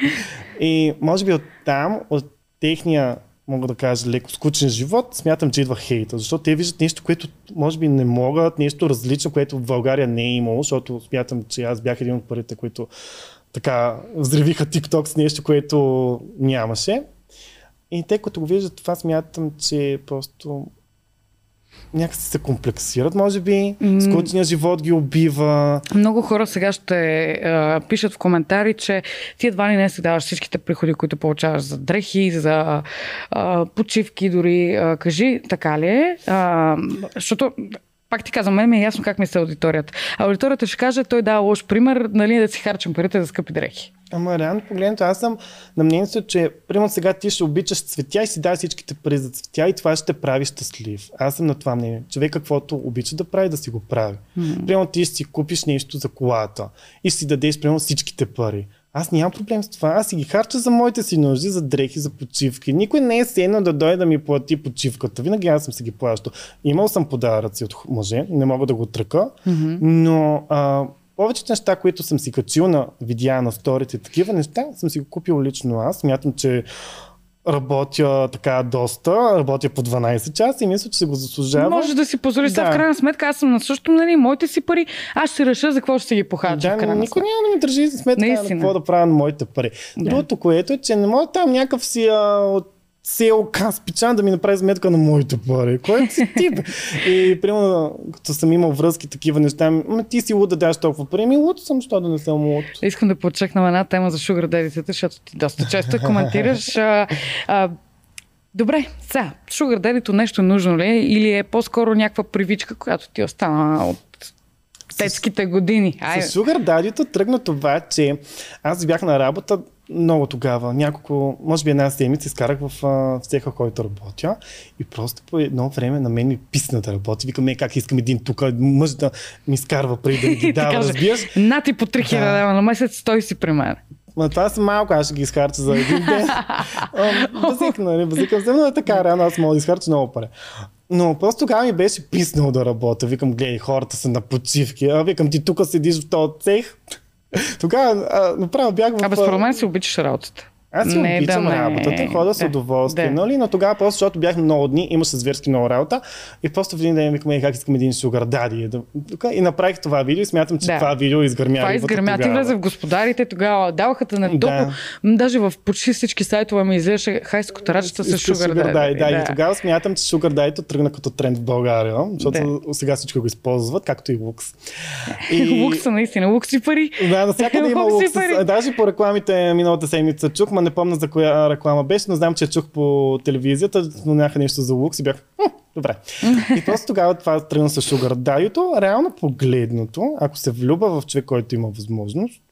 [laughs] и може би от там, от техния, мога да кажа, леко скучен живот, смятам, че идва хейта, защото те виждат нещо, което може би не могат, нещо различно, което в България не е имало, защото смятам, че аз бях един от първите, които така взривиха TikTok с нещо, което нямаше. И те като го виждат това, смятам, че просто някакси се комплексират, може би. Mm. Скучният живот ги убива. Много хора сега ще а, пишат в коментари, че ти едва ли не си даваш всичките приходи, които получаваш за дрехи, за а, почивки дори. А, кажи, така ли е? А, защото пак ти казвам, мен ми е ясно как мисля аудиторията. Аудиторията ще каже, той дава лош пример, нали, да си харчим парите за скъпи дрехи. Ама реално погледнато, аз съм на мнението, че примерно сега ти ще обичаш цветя и си дай всичките пари за цветя и това ще те прави щастлив. Аз съм на това мнение. Човек каквото обича да прави, да си го прави. Mm-hmm. Примерно ти ще си купиш нещо за колата и си дадеш примерно всичките пари. Аз нямам проблем с това. Аз си ги харча за моите си нужди, за дрехи, за почивки. Никой не е седнал да дойде да ми плати почивката. Винаги аз съм си ги плащал. Имал съм подаръци от мъже, не мога да го тръка, mm-hmm. но а, повечето неща, които съм си качил на видеа на сторите, такива неща, съм си го купил лично аз. Смятам, че работя така доста, работя по 12 часа и мисля, че се го заслужава. Може да си позволиш да. в крайна сметка, аз съм на също, нали, моите си пари, аз ще реша за какво ще си ги похарча. Да, никой няма да ми държи сметка на какво да правя на моите пари. Да. Другото, което е, че не мога там някакъв си а, от Сел Каспичан да ми направи сметка на моите пари. Кой си ти? и примерно, като съм имал връзки, такива неща, ма ти си луд да даш толкова пари, ми луд съм, що да не съм луд. Искам да подчекна една тема за шугар дедицата, защото ти доста често коментираш. А, а, Добре, сега, шугар дедито нещо нужно ли е или е по-скоро някаква привичка, която ти остана от детските години? Айде. С шугар дадито тръгна това, че аз бях на работа много тогава, няколко, може би една седмица изкарах в всека, който работя и просто по едно време на мен ми писна да работи. Викам, е, как искам един тук мъж да ми изкарва преди да ми [laughs] ги дава, разбираш? На ти по 3000 да. лева на месец, стой си при мен. Ма това са малко, аз ще ги изхарча за един ден. [laughs] Базик, нали, базикам се, но е така, реално аз мога да изхарча много пари. Но просто тогава ми беше писнал да работя. Викам, гледай, хората са на почивки. А викам, ти тук седиш в този цех. Тогава направо бях в... Абе, според мен си обичаш работата. Аз си не, обичам да работата, хода с да, удоволствие, да. нали? Но тогава просто, защото бяхме много дни, имаше зверски много работа и просто в един ден викаме как искам един сугар дади. И направих това видео и смятам, че да. това видео изгърмя. Това изгърмя. Ти влезе в господарите, тогава даваха на толкова. Да. Даже в почти всички сайтове ми излезеше хайско тарачета с шугар дади. Да, да, и тогава смятам, че дадито тръгна като тренд в България, защото да. сега всичко го използват, както и лукс. И... лукс наистина, лукс и пари. Да, навсякъде има лукс. Даже по рекламите миналата седмица не помня за коя реклама беше, но знам, че чух по телевизията, но няха нещо за лукс и бях, добре. И просто тогава това тръгна с Sugar Daddy-то. Реално погледното, ако се влюба в човек, който има възможност.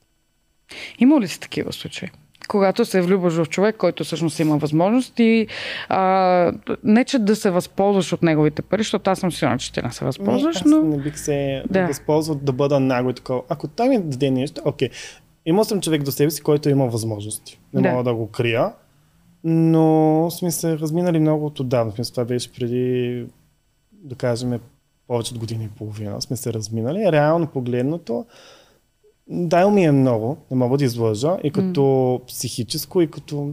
Има ли си такива случаи? когато се влюбваш в човек, който всъщност има възможност и а, не че да се възползваш от неговите пари, защото аз съм сигурна, че ти не се възползваш, не, но... не бих се да. възползвал да бъда нагло такова. Ако той ми даде нещо, окей, Имал съм човек до себе си, който има възможности. Не да. мога да го крия. Но сме се разминали много от отдавна. Смисъл, това беше преди, да кажем, повече от година и половина. Сме се разминали. Реално погледното, дай ми е много, не мога да излъжа. И като mm. психическо, и като...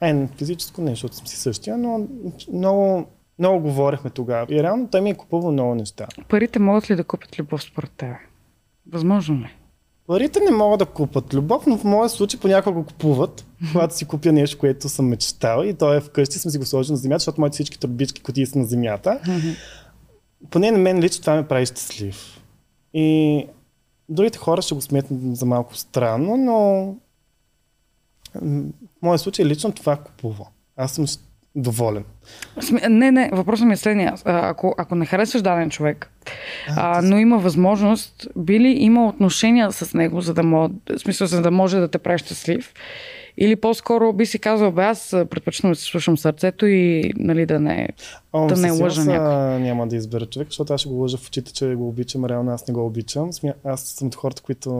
Ай, физическо не, защото съм си същия, но много, много говорихме тогава. И реално той ми е купувал много неща. Парите могат ли да купят любов според теб? Възможно ли? Парите не могат да купат любов, но в моя случай понякога го купуват, когато си купя нещо, което съм мечтал и то е вкъщи, съм си го сложил на земята, защото моите всички турбички кутии са на земята. Поне на мен лично това ме прави щастлив. И другите хора ще го сметнат за малко странно, но в моя случай лично това купува. Аз съм доволен. Не, не, въпросът ми е следния. Ако, ако не харесваш даден човек, а, а, но има възможност, би ли има отношения с него, за да, може, в смисъл, за да може да те прави щастлив? Или по-скоро би си казал, бе, аз предпочитам да си слушам сърцето и нали, да не, О, да не лъжа някой. няма да избера човек, защото аз ще го лъжа в очите, че го обичам, реално аз не го обичам. Аз съм от хората, които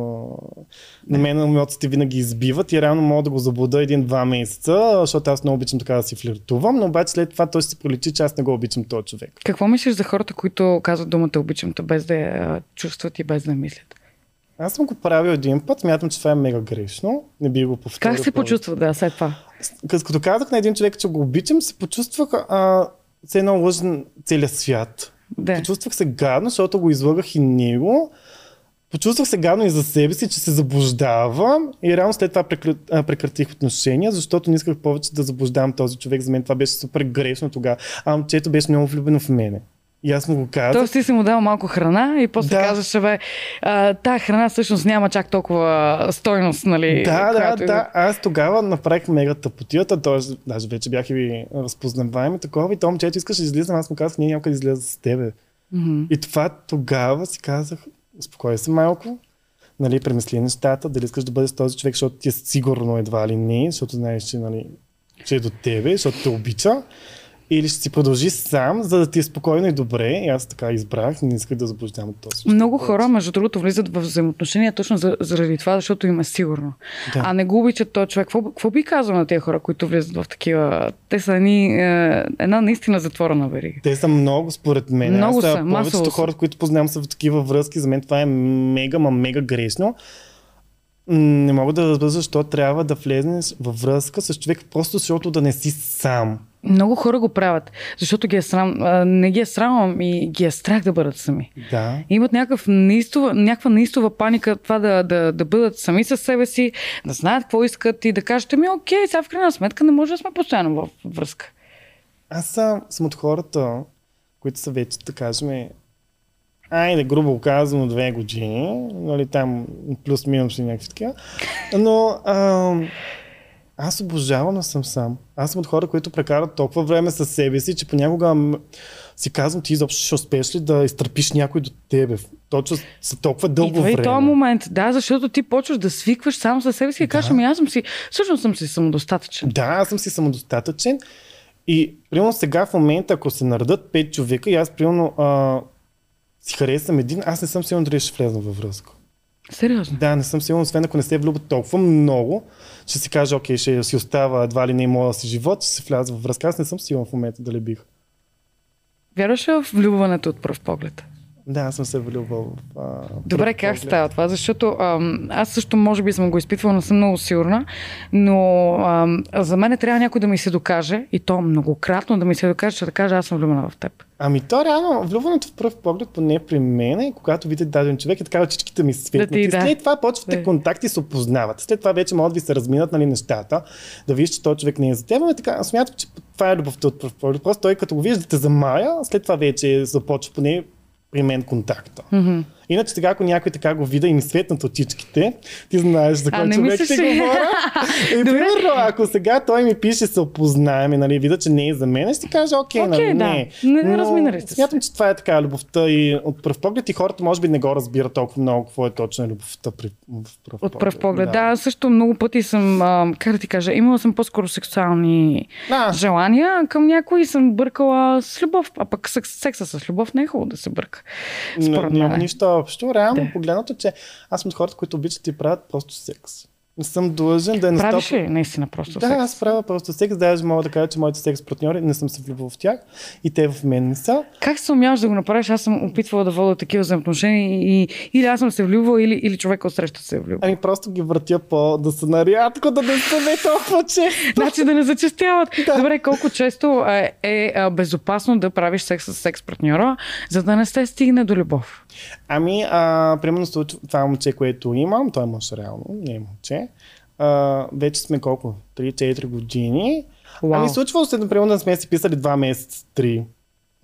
на мен емоциите винаги избиват и реално мога да го заблуда един-два месеца, защото аз не обичам така да си флиртувам, но обаче след това той си проличи, че аз не го обичам този човек. Какво мислиш за хората, които казват думата обичам без да я чувстват и без да мислят? Аз съм го правил един път, смятам, че това е мега грешно. Не би го повторил. Как се почувства да след това? Като казах на един човек, че го обичам, се почувствах а, се едно лъжен целият свят. Да. Почувствах се гадно, защото го излагах и него. Почувствах се гадно и за себе си, че се заблуждавам и реално след това прекратих отношения, защото не исках повече да заблуждавам този човек. За мен това беше супер грешно тогава. А момчето беше много влюбено в мене. И аз му го казах. Тоест ти си му дал малко храна и после Да. казваш, бе, та храна всъщност няма чак толкова стойност, нали? Да, да, е- да. Аз тогава направих мега тъпотията, т.е. даже вече бях и разпознаваеми такова и то момчето искаше да излизам, аз му казах, ние няма да изляза с тебе. Мгм. И това тогава си казах, успокой се малко, нали, премисли нещата, дали искаш да бъдеш този човек, защото ти е сигурно едва ли не, защото знаеш, че, нали, че е до тебе, защото те обича. Или ще си продължи сам, за да ти е спокойно и добре. И аз така избрах, не исках да заблуждавам този. Много хора, между другото, влизат в взаимоотношения точно за, заради това, защото им е сигурно. Да. А не го обичат този човек. Какво, какво би казал на тези хора, които влизат в такива... Те са едни, е, една наистина затворена верига. Те са много, според мен. Много Аз, са, масово Повечето са. хора, които познавам, са в такива връзки. За мен това е мега, ма мега грешно. Не мога да разбера защо трябва да влезеш във връзка с човек, просто защото да не си сам. Много хора го правят, защото ги е срам, не ги е срам, и ги е страх да бъдат сами. Да. Имат някакъв неистова, някаква неистова паника това да, да, да бъдат сами със себе си, да знаят какво искат и да кажат, ми окей, сега в крайна сметка не може да сме постоянно в връзка. Аз съм, съм от хората, които са вече, да кажем, айде, грубо казано, две години, нали, там плюс-минус и някакви така. Но ам, аз обожавам да съм сам. Аз съм от хора, които прекарат толкова време със себе си, че понякога си казвам, ти изобщо ще успееш ли да изтърпиш някой до тебе? Точно за толкова дълго Идва време. и този момент, да, защото ти почваш да свикваш само със себе си и Да. кажеш, ами аз съм си, всъщност съм си самодостатъчен. Да, аз съм си самодостатъчен. И примерно сега в момента, ако се наредат пет човека и аз примерно а, си харесам един, аз не съм сигурен дали ще влезна във връзка. Сериозно. Да, не съм сигурен, освен ако не се влюбя толкова много, ще си кажа, окей, ще си остава едва ли не моя си живот, ще се вляза във връзка. Аз не съм сигурен в момента дали бих. Вярваш ли в влюбването от пръв поглед? Да, аз съм се влюбвал в. А, Добре, как поглед. става това? Защото ам, аз също може би съм го изпитвала, не съм много сигурна, но ам, за мен трябва някой да ми се докаже и то многократно да ми се докаже, че да каже аз съм влюбена в теб. Ами то реално, влюбването в пръв поглед, поне при мен, е, когато видите даден човек, е така очичките ми светнат. Да и да. след това почвате Да. контакти и се опознават. След това вече могат да ви се разминат нали, нещата, да виждате, че този човек не е за теб. Така, смятам, че това е любовта от пръв поглед. Просто той като го виждате за Мая, след това вече започва поне при мен контакта. Мгм. Иначе сега, ако някой така го вида и ми светнат очичките, ти знаеш за кой не човек мислиш ще говоря. [laughs] И примерно, ако сега той ми пише се опознаем и нали, вида, че не е за мен, ще кажа, окей, Окей, нали, да. не. Не, Но разминали сте се. Смятам, че това е така любовта и от пръв поглед и хората може би не го разбират толкова много какво е точно любовта при, пръв От пръв поглед. Да. аз също много пъти съм, а, как да ти кажа, имала съм по-скоро сексуални Да. желания към някой съм бъркала с любов. А пък секс, секса с любов не е хубаво да се бърка. Според Няма мен. нищо общо. Реално Да. погледнато, че аз съм от хората, които обичат и правят просто секс. Не съм длъжен да е на Правиш 100%. ли наистина просто Да, секс? аз правя просто секс, даже мога да кажа, че моите секс партньори не съм се влюбил в тях и те в мен не са. Как се умяваш да го направиш? Аз съм опитвала да водя такива взаимоотношения и, или аз съм се влюбвала, или, или човека отсреща се е влюбил. Ами просто ги въртя по да са нарядко, да не са не толкова често. Значи да не зачастяват. [laughs] Да. Добре, колко често е, е а, безопасно да правиш секс с секс партньора, за да не се стигне до любов? Ами, а, примерно това момче, което имам, той е мъж реално, не е момче. А, вече сме колко? 3-4 години. Уау. Ами случвало се, например, да сме си писали 2 месеца, 3.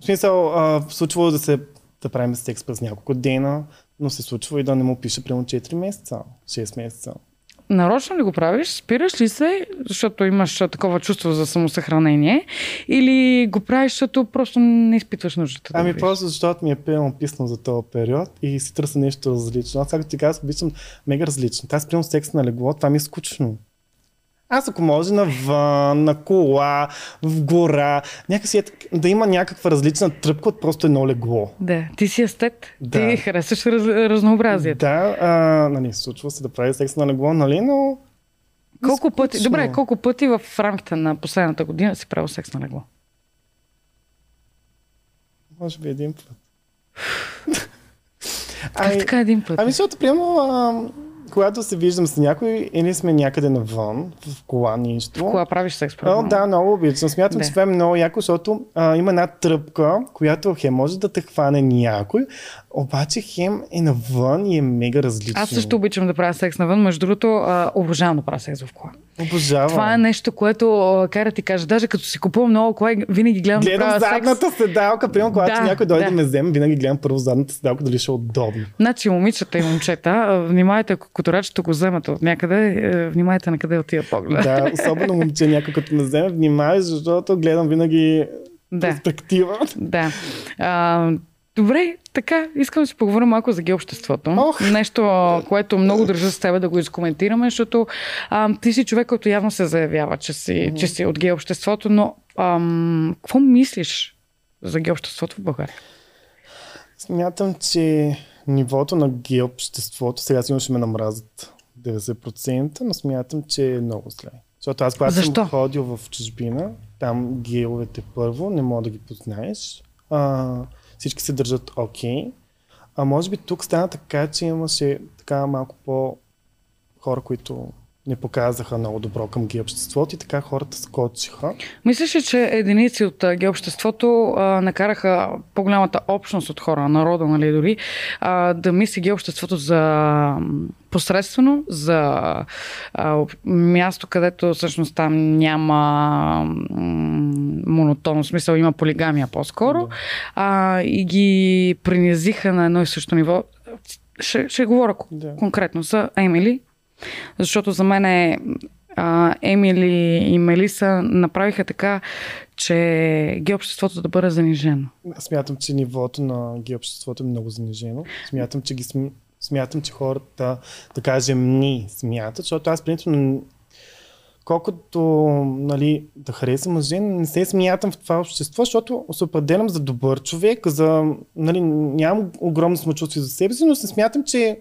В смисъл, а, случвало да се да правим секс през няколко дена, но се случва и да не му пише примерно 4 месеца, 6 месеца. Нарочно ли го правиш? Спираш ли се, защото имаш такова чувство за самосъхранение? Или го правиш, защото просто не изпитваш нуждата? да Ами видиш? просто защото ми е пълно писно за този период и си търся нещо различно. Аз, както ти казах, обичам мега различно. Аз приемам секс на легло, това ми е скучно. Аз ако може навън, на кола, в гора, някакси е, да има някаква различна тръпка от просто едно легло. Да, ти си естет. Да. Ти харесваш раз, разнообразието. Да, а, нали, случва се да прави секс на легло, нали, но... Колко пъти, добре, колко пъти в рамките на последната година си правил секс на легло? Може би един път. Как така един път? Ами, защото, примерно, а, когато се виждам с някой или сме някъде навън, в кола, нищо. Кога правиш секс? Предполагам? да, много обичам. Смятам, че това е много яко, защото а, има една тръпка, която хе може да те хване някой, Обаче хем е навън и е мега различно. Аз също обичам да правя секс навън. Между другото, а, обожавам да правя секс в кола. Обожавам. Това е нещо, което а, кара ти кажа. Даже като си купувам много кола, винаги гледам, гледам да правя задната секс. седалка. Примерно, когато Да, някой дойде да. да ме вземе, винаги гледам първо задната седалка, дали ще е удобно. Значи, момичета и момчета, внимайте, ако которачето го вземете от някъде, е, внимайте на къде отива поглед. Да, особено момче някой като ме вземе, внимавай, защото гледам винаги Да. перспектива. Да. А, добре, така, искам да си поговорим малко за геобществото. Ох. Нещо, което много държа с тебе да го изкоментираме, защото а, ти си човек, който явно се заявява, че си, че си от геобществото, но ам, какво мислиш за геобществото в България? Смятам, че нивото на геобществото, сега сигурно ще ме намразят 90%, но смятам, че е много зле. Защото аз, когато Защо? съм ходил в чужбина, там геовете първо, не мога да ги познаеш. А, всички се държат окей. А може би тук стана така, че имаше така малко по хора, които не показаха много добро към геобществото и така хората скочиха. Мислиш ли, че единици от геобществото а, накараха по-голямата общност от хора, народа, нали, дори, а, да мисли геобществото за посредствено, за а, място, където всъщност там няма монотонно, смисъл има полигамия по-скоро, а, и ги принизиха на едно и също ниво. Ще, ще говоря Да. конкретно за Емили, защото за мен е, Емили и Мелиса направиха така, че геобществото да бъде занижено. Смятам, че нивото на геобществото е много занижено. Смятам, че ги см... смятам, че хората, да кажем, ни смятат, защото аз принципно колкото нали, да харесвам мъже, не се смятам в това общество, защото се определям за добър човек, за, нали, нямам огромно самочувствие за себе си, но се смятам, че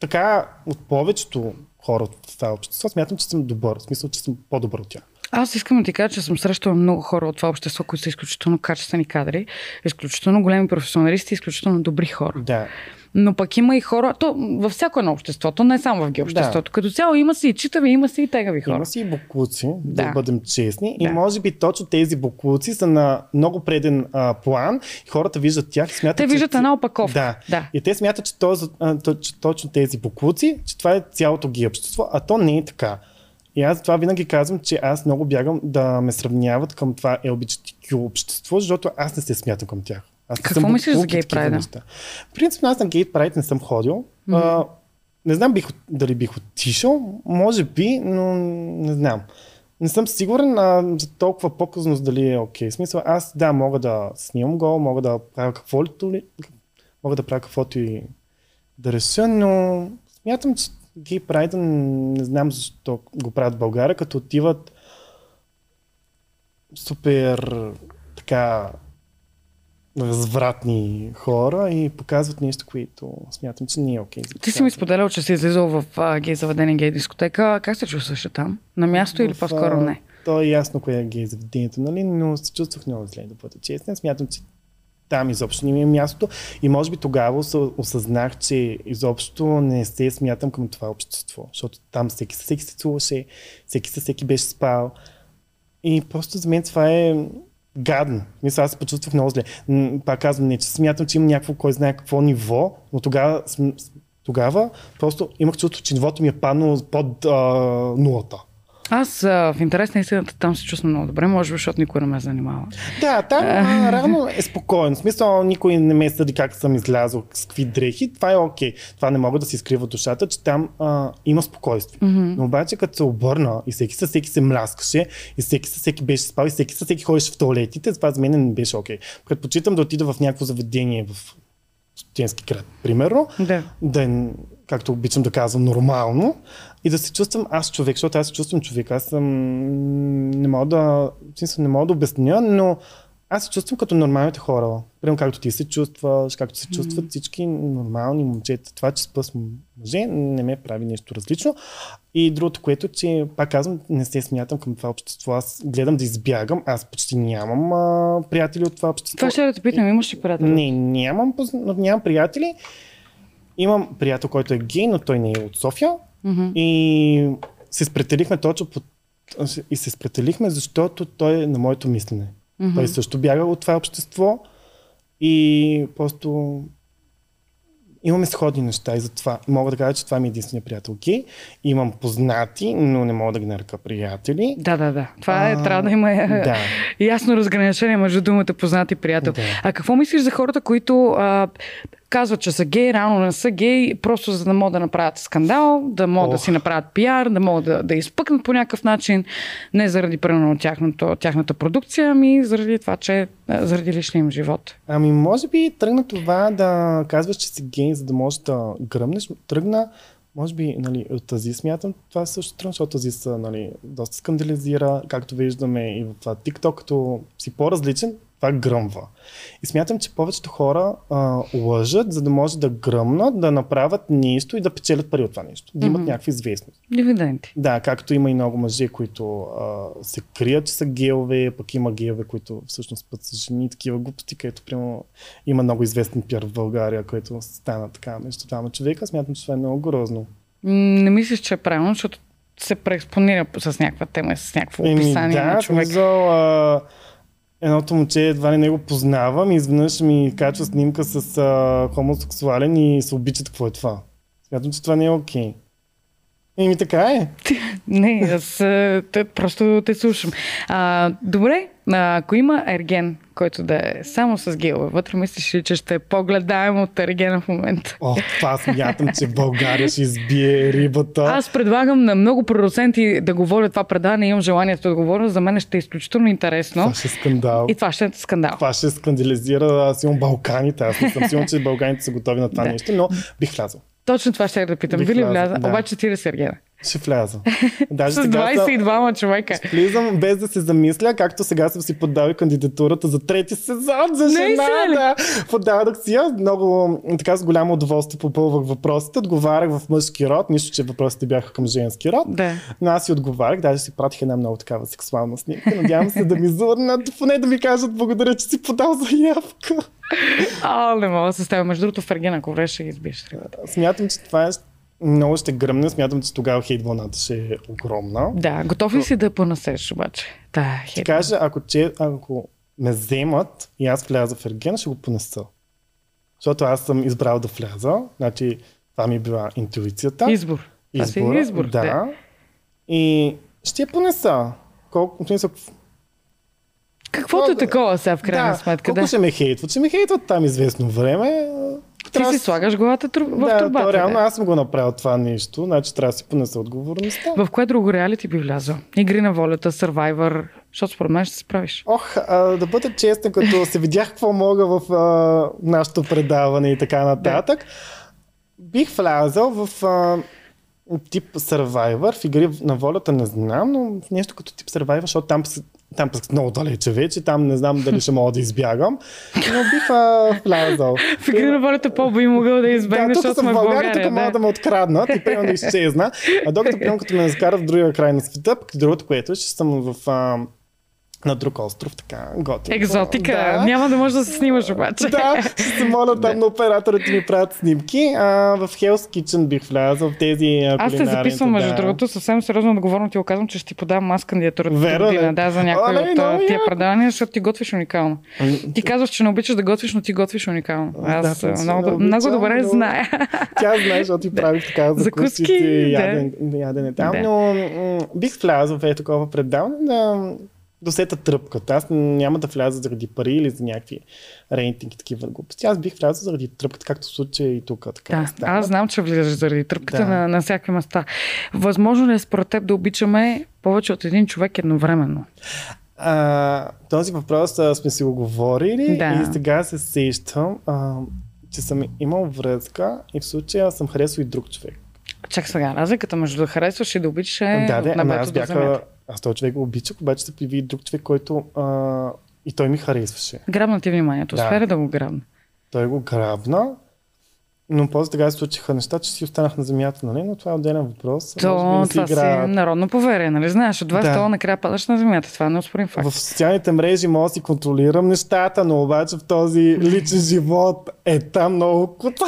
така от повечето хора в това общество, смятам, че съм добър, в смисъл, че съм по-добър от тях. Аз искам да ти кажа, че съм срещала много хора от това общество, които са изключително качествени кадри, изключително големи професионалисти, изключително добри хора. Да. Но пък има и хора, то във всяко едно общество, то не е само в геобществото. Като цяло има си и читави, има си и тегави хора. Има си и буклуци, да, Да. да бъдем честни. Да. И може би точно тези буклуци са на много преден а, план. Хората виждат тях и смятат, Те че... виждат една опаковка. Да. Да. И те смятат, че, то, че точно тези буклуци, че това е цялото ги общество, а то не е така. И аз това винаги казвам, че аз много бягам да ме сравняват към това LGBTQ общество, защото аз не се смятам към тях. Аз Какво съм мислиш за гей прайда? неща. Принципно аз на гей прайд не съм ходил. А, не знам бих, дали бих отишъл, може би, но не знам. Не съм сигурен а, за толкова показност дали е окей. В смисъл, аз да, мога да снимам го, мога да правя каквото ли, мога да правя каквото и да реша, но смятам, че гей прайда не знам защо го правят в България, като отиват супер така развратни хора и показват нещо, което смятам, че не е окей. за Ти си ми споделял, че си излизал в а, гей заведение, гей дискотека. Как се чувстваш там? На място или В, по-скоро а, не? То е ясно кое е гей заведението, нали? но се чувствах много зле, да бъда честен. Смятам, че там изобщо не ми е място и може би тогава ос- осъзнах, че изобщо не се смятам към това общество, защото там всеки със всеки се целуваше, всеки със всеки беше спал и просто за мен това е гадно. Мисля, аз се почувствах много зле. Пак казвам, не, че смятам, че има някакво, кой знае какво ниво, но тогава, тогава просто имах чувство, че нивото ми е паднало под а, нулата. Аз в интерес на истината там се чувствам много добре, може би, защото никой не ме занимава. Да, там а, реално е спокойно. В смисъл, никой не ме съди как съм излязъл, с какви дрехи. Това е окей. Това не мога да си скрива душата, че там а, има спокойствие. Mm-hmm. Но обаче, като се обърна и всеки със всеки се мляскаше, и всеки със всеки беше спал, и всеки със всеки ходеше в туалетите, това за мен не беше окей. Предпочитам да отида в някакво заведение в студентски град, примерно, Да. да е, както обичам да казвам, нормално и да се чувствам аз човек, защото аз се чувствам човек. Аз съм... Не мога да... не мога да обясня, но аз се чувствам като нормалните хора. Примерно както ти се чувстваш, както се чувстват всички нормални момчета. Това, че спа с мъже, не ме прави нещо различно. И другото, което, че пак казвам, не се смятам към това общество. Аз гледам да избягам. Аз почти нямам а, приятели от това общество. Това ще да те питам, имаш ли приятели? Не, нямам, нямам приятели. Имам приятел, който е гей, но той не е от София. Мгм. И се спретелихме точно по... И се спретелихме, защото той е на моето мислене. Мгм. Той също бяга от това общество и просто имаме сходни неща и затова мога да кажа, че това ми е единствения приятел. Окей, имам познати, но не мога да ги нарека приятели. Да, да, да. Това е, трябва да има да. ясно разграничение между думата познати приятел. Да. А какво мислиш за хората, които а, казват, че са гей, рано не са гей, просто за да могат да направят скандал, да могат да Ох. си направят пиар, да могат да, да изпъкнат по някакъв начин, не заради примерно тяхното, тяхната продукция, ами заради това, че а, заради личния им живот. Ами, може би тръгна това да казваш, че си гей, за да можеш да гръмнеш. Тръгна, може би, нали, от тази смятам, това също тръгна, защото тази са, нали, доста скандализира, както виждаме и в това TikTok, като си по-различен, това гръмва. И смятам, че повечето хора а, лъжат, за да може да гръмнат, да направят нещо и да печелят пари от това нещо. Да имат Мгм. някаква известност. Дивиденти. Да, както има и много мъже, които а, се крият, че са геове, пък има геове, които всъщност път са жени, такива глупости, където примерно има много известен пиар в България, който стана така между двама човека. Смятам, че това е много грозно. Не мислиш, че е правилно, защото се преекспонира с някаква тема, с някакво описание да, на човек. смисъл, а, едното момче едва ли не го познавам и изведнъж ми качва снимка с а, хомосексуален и се обичат какво е това. Смятам, че това не е окей. Еми така е. [laughs] Не, аз те, просто те слушам. А, добре, ако има ерген, който да е само с гелове вътре, мислиш ли, че ще е по-гледаем от ергена в момента? О, това смятам, че България ще избие рибата. Аз предлагам на много продуценти да говоря това предаване, имам желанието да говоря, за мен ще е изключително интересно. Това ще е скандал. И това ще е скандал. Това ще скандализира имам Балканите. Аз не съм сигурен, че Балканите са готови на това Да. нещо, но бих влязъл. Точно това ще да питам. Би ли вляза? да. Обаче ти ли? Ще вляза. [laughs] Даже С сега съм- 22 човека. Влизам без да се замисля, както сега съм си подал кандидатурата за трети сезон за жена. Наистина ли? Да. Подадох си я. Много така с голямо удоволствие попълвах въпросите. Отговарях в мъжки род, нищо, че въпросите бяха към женски род. Да. Но аз си отговарях, даже си пратих една много такава сексуална снимка. Надявам се да ми зърнат, поне да ми кажат благодаря, че си подал заявка. А, не мога да се ставя. Между другото, в ергена, ако вреш, ще ги избиеш. Смятам, че това е много ще гръмне. Смятам, че тогава хейт вълната ще е огромна. Да, готов ли си да понасеш обаче? Да, Ще хейт. кажа, ако, че, ако ме вземат и аз вляза в Ерген, ще го понеса. Защото аз съм избрал да вляза. Значи, това ми е била интуицията. Избор. Си е избор. Да. да. И ще я понеса. Колко, смисъл, Каквото е Да, такова сега в крайна да, сметка. колко Да. ще ме хейтват? Ще ме хейтват там известно време. Ти Трябва си да- слагаш главата тру... в да, турбата. то, реално да. аз съм го направил това нещо, значи трябва да си понеса отговорността. В кое друго реалити би влязъл? Игри на волята, Survivor, защото според мен ще се справиш. Ох, а, да бъда честен, като [laughs] се видях какво мога в а, нашето предаване и така нататък, бих влязал в а, тип Survivor, в игри на волята не знам, но в нещо като тип Survivor, защото там, там пък много далече вече, там не знам дали ще мога да избягам, но бих а, влязал. В игри на волята по би могъл да избегне, Да, тук съм в България, България. тук да да. ме откраднат и примерно да изчезна. А докато [laughs] примерно като ме закарат в другия край на света, пък другото, което ще съм в а, на друг остров, така, готино. Екзотика. Да. Няма да можеш да се снимаш обаче. Да, ще се моля там на [laughs] операторите ми правят снимки. А, в Hell's Kitchen бих влязъл в тези Аз те записвам, между да. другото, съвсем сериозно отговорно ти го казвам, че ще ти подам аз кандидатурата ли? година, да, за някой Оле, от много а, тия предавания, защото ти готвиш уникално. Ти казваш, че не обичаш да готвиш, но ти готвиш уникално. Аз Да, много, не много обичам, добре но- зная. Тя знае, защото ти правих така Закуски, ядене, там. Но бих влязъл в е такова предаване да досета тръпката. Аз няма да вляза заради пари или за някакви рейтинги, такива глупости. Аз бих влязъл заради тръпката, както в случая и тук. Така Да, става. аз знам, че влизаш заради тръпката Да. на, на всякакви места. Възможно ли е според теб да обичаме повече от един човек едновременно? А, този въпрос а, сме си го говорили Да. и сега се сещам, а, че съм имал връзка и в случая съм харесал и друг човек. Чак сега, разликата между да харесваш и да обичаш е да, да, от небето аз до земята. Аз този човек го обичах, обаче се появи друг човек, който а, и той ми харесваше. Грабна ти вниманието, Да. успя да го грабна? Той го грабна, но после така се случиха неща, че си останах на земята, нали? Но това е отделен въпрос. То, Може би не си това си народно поверие, нали знаеш? От два Да. стола накрая падаш на земята. Това е неоспорим факт. В социалните мрежи мога да си контролирам нещата, но обаче в този личен живот е там много кута.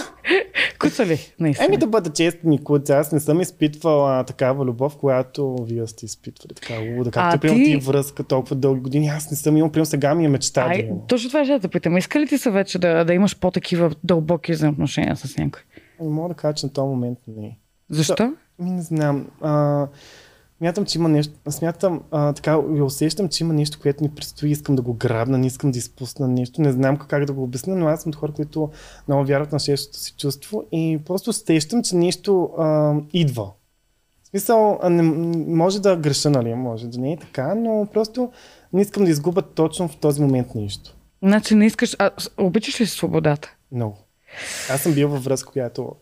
Куца ли? Наистина. Еми да бъда честен и куца, аз не съм изпитвала такава любов, която вие сте изпитвали. Така луда. Както ти... ти- връзка толкова дълги години, аз не съм имал, примерно сега ми е мечта да Ай, имам. точно това ще да питам. Иска ли ти се вече да, да имаш по-такива дълбоки взаимоотношения с някой? Не мога да кажа, че на този момент не. Защо? Ми не знам. А, смятам, че има нещо. Смятам, а, така, и усещам, че има нещо, което ми предстои. Искам да го грабна, не искам да изпусна нещо. Не знам как да го обясня, но аз съм от хора, които много вярват на шестото си чувство и просто усещам, че нещо а, идва. В смисъл, а не, може да греша, нали? Може да не е така, но просто не искам да изгубя точно в този момент нещо. Значи не искаш... А, с- обичаш ли свободата? Много. Аз съм бил във връзка, която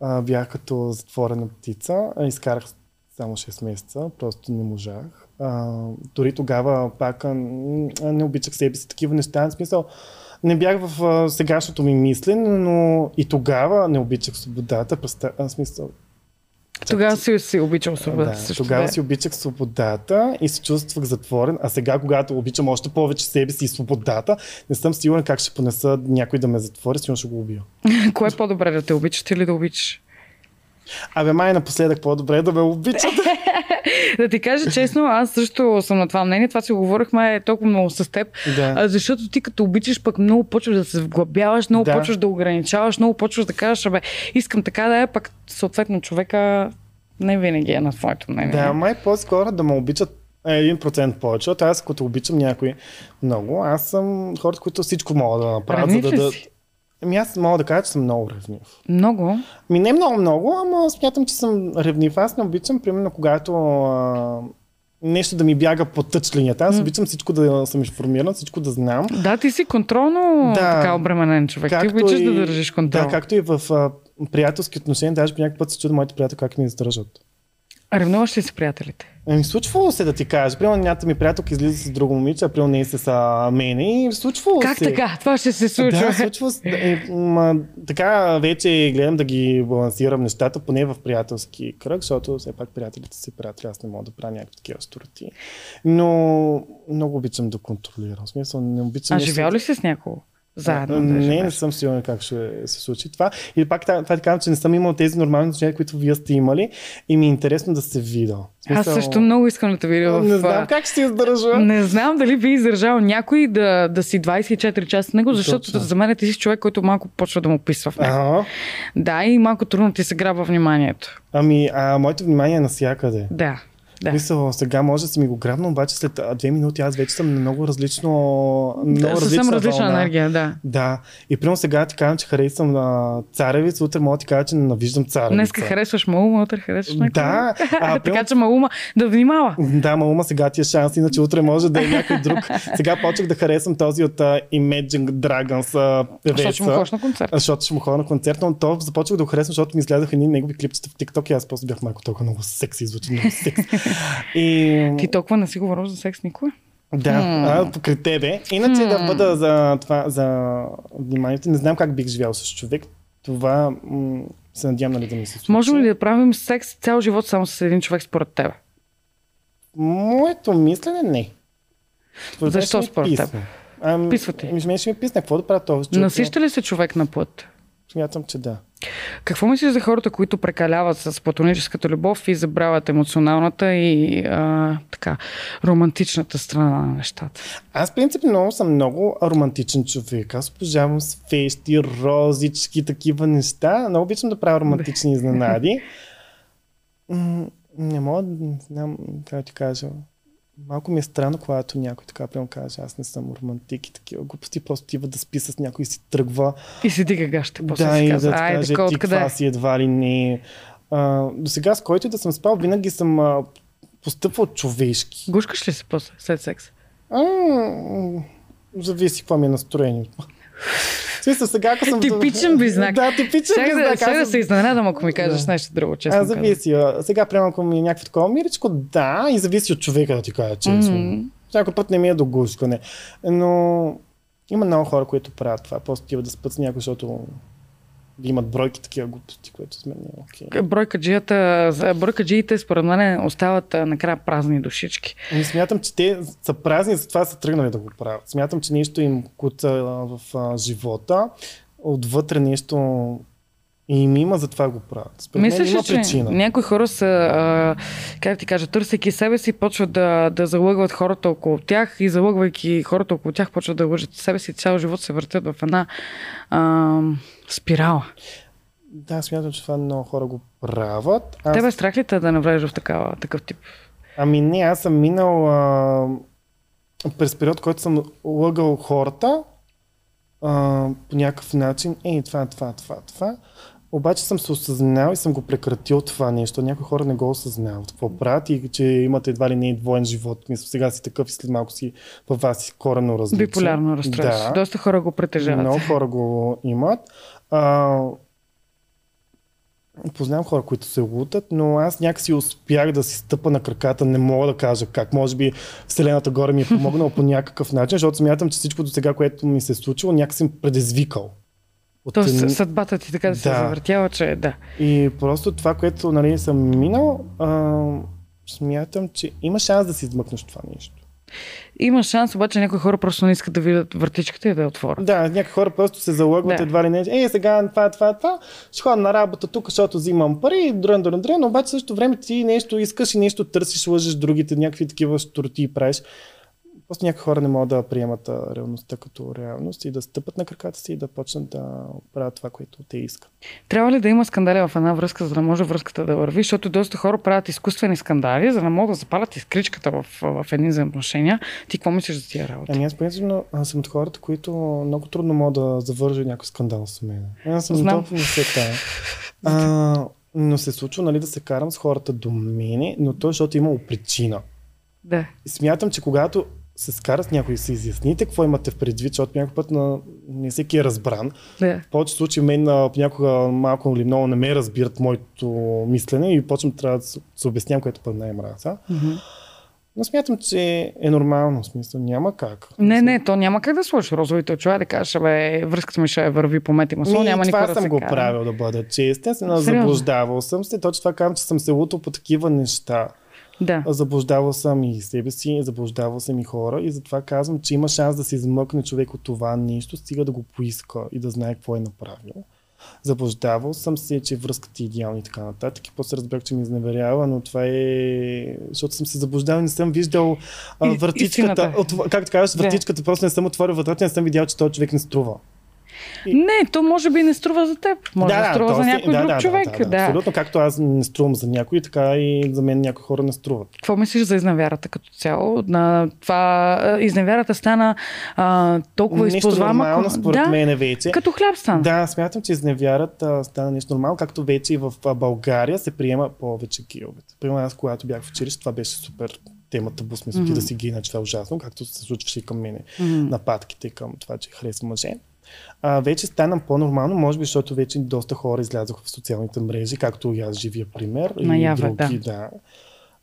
а, бях като затворена птица. А, изкарах само 6 месеца, просто не можах. А, дори тогава пак а, не обичах себе си такива неща. В смисъл, не бях в а, сегашното ми мислене, но и тогава не обичах свободата. Представ... А, смисъл, Тогава си, си обичал свободата. да, също, тогава да. си обичах свободата и се чувствах затворен, а сега, когато обичам още повече себе си и свободата, не съм сигурен как ще понеса някой да ме затвори, сигурно ще го убия. [laughs] Кое е по-добре да те обичаш или да обичаш? Абе, май напоследък по-добре е да ме обичат. [laughs] Да ти кажа честно, аз също съм на това мнение. Това си говорихме толкова много с теб. да. Защото ти като обичаш, пък много почваш да се вглъбяваш, много Да. почваш да ограничаваш, много почваш да кажеш, абе, искам така да е, пък съответно човека не винаги е на твоето мнение. Да, май по-скоро да ме обичат един процент повече, защото аз като обичам някой много, аз съм хората, които всичко могат да направят, за да да... Ами аз мога да кажа, че съм много ревнив. Много. Ми не много много, ама смятам, че съм ревнив. Аз не обичам, примерно, когато а, нещо да ми бяга по тъчлинията. Аз обичам всичко да съм информиран, всичко да знам. Да, ти си контролно Да. така обременен човек. Ти обичаш да държиш контрол. Да, както и в а, приятелски отношения, даже по някакъв път се чудя моите приятели как ми издържат. А ревнуваш ли си приятелите? Ами, случвало се да ти кажа. Примерно няката ми приятелка излиза с друго момиче, а примерно не с а, мене и случвало Как се. така? Това ще се случва. Да, случва се. Да, е, ма, така вече гледам да ги балансирам нещата, поне в приятелски кръг, защото все пак приятелите си приятели, аз не мога да правя някакви такива стороти. Но много обичам да контролирам. В смисъл, не обичам. а нещо- живял ли си с някого? Заедно. да не, не съм сигурен как ще се случи това. И пак това, ти казвам, че не съм имал тези нормални отношения, които вие сте имали и ми е интересно да се видя. В Аз смисъл, също много искам да те видя в... Не знам как ще издържа. Не знам дали би издържал някой да, да си 24 часа с него, защото Точно. за мен ти си човек, който малко почва да му писва в него. Ага. Да, и малко трудно ти се грабва вниманието. Ами, а, моето внимание е навсякъде. Да. Да. Мисъл, сега може да си ми го грабна, обаче след две минути аз вече съм на много различно. Много да различна, различна вълна. енергия, да. Да. И примерно сега ти казвам, че харесвам а, царевиц, утре мога да ти кажа, че ненавиждам царевица. Днеска харесваш Маума, утре харесваш някой. Да, а, [laughs] така че Маума да внимава. Да, ма ума сега ти е шанс, иначе утре може да е някой друг. Сега почнах да харесвам този от uh, Imagine Dragons uh, Защото ще му певеца. ходиш на концерт. Защото ще му ходя на концерт, но то започнах да го харесвам, защото ми излязаха едни негови клипчета в TikTok и аз просто бях малко толкова много секси, звучи много секси. [laughs] И... Ти толкова не си говорил за секс никога? Да, а, покрай тебе. Иначе да бъда за това, за вниманието, не знам как бих живял с човек. Това м- се надявам нали да ми се случи. Можем ли да правим секс цял живот само с един човек според теб? Моето мислене не. Според Защо ми според теб? писне. Ами, Писва ти. Ще ми писне. Какво да правя този човек? Насища ли се човек на плът? Смятам, че да. Какво мислиш за хората, които прекаляват с платоническата любов и забравят емоционалната и а, така, романтичната страна на нещата? Аз принципно съм много романтичен човек. Аз обожавам свещи, розички, такива неща. Много обичам да правя романтични [laughs] изненади. Не мога да знам как ти кажа. Малко ми е странно, когато някой така прямо каже, аз не съм романтик и такива глупости, просто тива да спи с някой и си тръгва. И си дига гащите, после да, си казва, да айде, каже, ти каква си едва ли не. А, до сега с който и да съм спал, винаги съм а, постъпвал човешки. Гушкаш ли се после, след секс? А, зависи какво ми е настроението. Смисъл, сега ако съм... Типичен близнак. Да, типичен да, близнак. да Аз- се изненадам, ако ми кажеш Да. нещо друго, честно А, казвам. зависи. а, Сега, прямо ако ми е някакво такова миричко, да, и зависи от човека, да ти кажа честно. Мгм. Всяко път не ми е до гушкане. Но има много хора, които правят това. Просто тива да спят с някой, защото имат бройки такива глупости, което с мен не е окей. Бройкаджията, бройкаджиите според мен остават накрая празни душички. Ами смятам, че те са празни, затова са тръгнали да го правят. Смятам, че нещо им куца в живота. Отвътре нещо И ми има за това го правят. Според мен Мислиш има ли, че причина. някои хора са, а, как ти кажа, търсейки себе си, почват да, да залъгват хората около тях и залъгвайки хората около тях, почват да лъжат себе си и цял живот се въртят в една а, спирала. Да, смятам, че това много хора го правят. Аз... Тебе страх ли те да навлезеш в такава, такъв тип? Ами не, аз съм минал а, през период, който съм лъгал хората а, по някакъв начин. Ей, това, това, това, това. Обаче съм се осъзнал и съм го прекратил това нещо. Някои хора не го осъзнават. Какво правят и че имате едва ли не и двоен живот. Мисля, сега си такъв и след малко си във вас си корено различен. Биполярно разстройство. Да. Доста хора го притежават. Много хора го имат. А, познавам хора, които се лутат, но аз някакси успях да си стъпа на краката. Не мога да кажа как. Може би Вселената горе ми е помогнала по някакъв начин, защото смятам, че всичко до сега, което ми се е случило, някакси съм предизвикал. От Тоест, съдбата ти така да, се Да. завъртява, че да. И просто това, което нали, съм минал, а, смятам, че има шанс да си измъкнеш това нещо. Има шанс, обаче някои хора просто не искат да видят въртичката и да я отворят. Да, някои хора просто се залъгват Да. едва ли не. Е, сега това, това, това. Ще ходя на работа тук, защото взимам пари, дрън, дрън, дрън, но обаче също време ти нещо искаш и нещо търсиш, лъжеш другите, някакви такива штурти правиш. Просто някои хора не могат да приемат реалността като реалност и да стъпат на краката си и да почнат да правят това, което те искат. Трябва ли да има скандали в една връзка, за да може връзката да върви? Защото доста хора правят изкуствени скандали, за да могат да запалят изкричката в, в едни взаимоотношения. Ти какво мислиш за тия работи? Ами аз а, съм от хората, които много трудно могат да завържа някой скандал с мен. Аз съм Знам. не се тая. А, но се случва нали, да се карам с хората до мене, но то защото е имало причина. Да. Смятам, че когато се скара с някой се изясните какво имате в предвид, защото някой път на... не всеки е разбран. да. В повечето случаи мен понякога малко или много не ме разбират моето мислене и почвам трябва да се, обяснявам, което път най-мраза. Мгм. Но смятам, че е нормално, в смисъл няма как. Не, не, то няма как да сложиш розовите очила и да кажеш, бе, връзката ми ще върви по мет и масло, няма това никога да съм се го кара. правил да бъда честен, се заблуждавал съм се. Точно това казвам, че съм се лутал по такива неща. Да. Заблуждавал съм и себе си, заблуждавал съм и хора и затова казвам, че има шанс да се измъкне човек от това нещо, стига да го поиска и да знае какво е направил. Заблуждавал съм се, че връзката е идеална и така нататък. И после разбрах, че ми изневерява, но това е... Защото съм се заблуждавал и не съм виждал а, вратичката. истината. От, както Да. вратичката, просто не съм отворил вратата, не съм видял, че този човек не струва. Не, то може би не струва за теб. Може да, струва то за някой друг да, човек. Да, да, да, Абсолютно, както аз не струвам за някой, така и за мен някои хора не струват. Какво мислиш за изневярата като цяло? На това изневярата стана а, толкова Нещо използваема. нормално, според да, мен вече. Като хляб стана. Да, смятам, че изневярата стана нещо нормално, както вече и в България се приема повече гейовете. Примерно аз, когато бях в училище, това беше супер тема табу, смисъл ти Мгм. да си гей, иначе това е ужасно, както се случваше и към мене. Мгм. Нападките към това, че харесвам мъже. А, вече стана по-нормално, може би, защото вече доста хора излязоха в социалните мрежи, както и аз живия пример. и Наяве, други, да.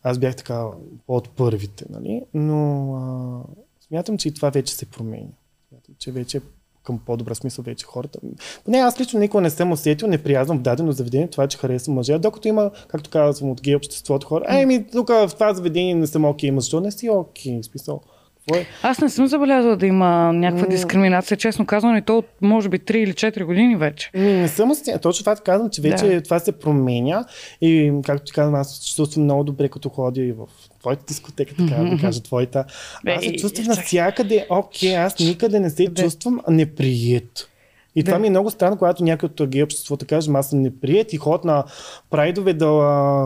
Аз бях така от първите, нали? Но а, смятам, че и това вече се променя. Смятам, че вече към по-добра смисъл вече хората. Поне аз лично никога не съм усетил неприязно в дадено заведение това, че харесвам мъже. Докато има, както казвам, от гей обществото хора, ай ми, тук в това заведение не съм окей, ама защо не си окей? В Смисъл, какво е? Аз не съм забелязала да има някаква дискриминация, честно казано, и то от може би 3 или 4 години вече. Не съм усетил. Точно това казвам, че вече Да. това се променя и както ти казвам, аз се чувствам много добре, като ходя и в твоята дискотека, така да [laughs] кажа, твоята. Аз се Бе, чувствам навсякъде, окей, аз никъде не се Да. чувствам неприят. И това Да. ми е много странно, когато някой от гей обществото каже, аз съм неприят и ходят на прайдове да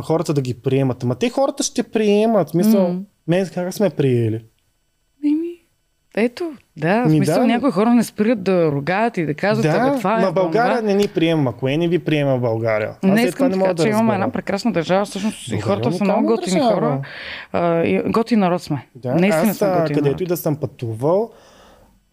хората да ги приемат. Ама те хората ще приемат. В Смисъл, М. мен как сме приели? Ето, да, в Ми, смисъл да. някои хора не спират да ругаят и да казват, да, това е. ма България не ни приема. Кое не ви приема България? Аз Не искам това така, мога че имаме една прекрасна държава, всъщност и хората са уникална много готини държава. хора. А, готин народ сме. Да, Наистина аз съм готин където и да съм пътувал,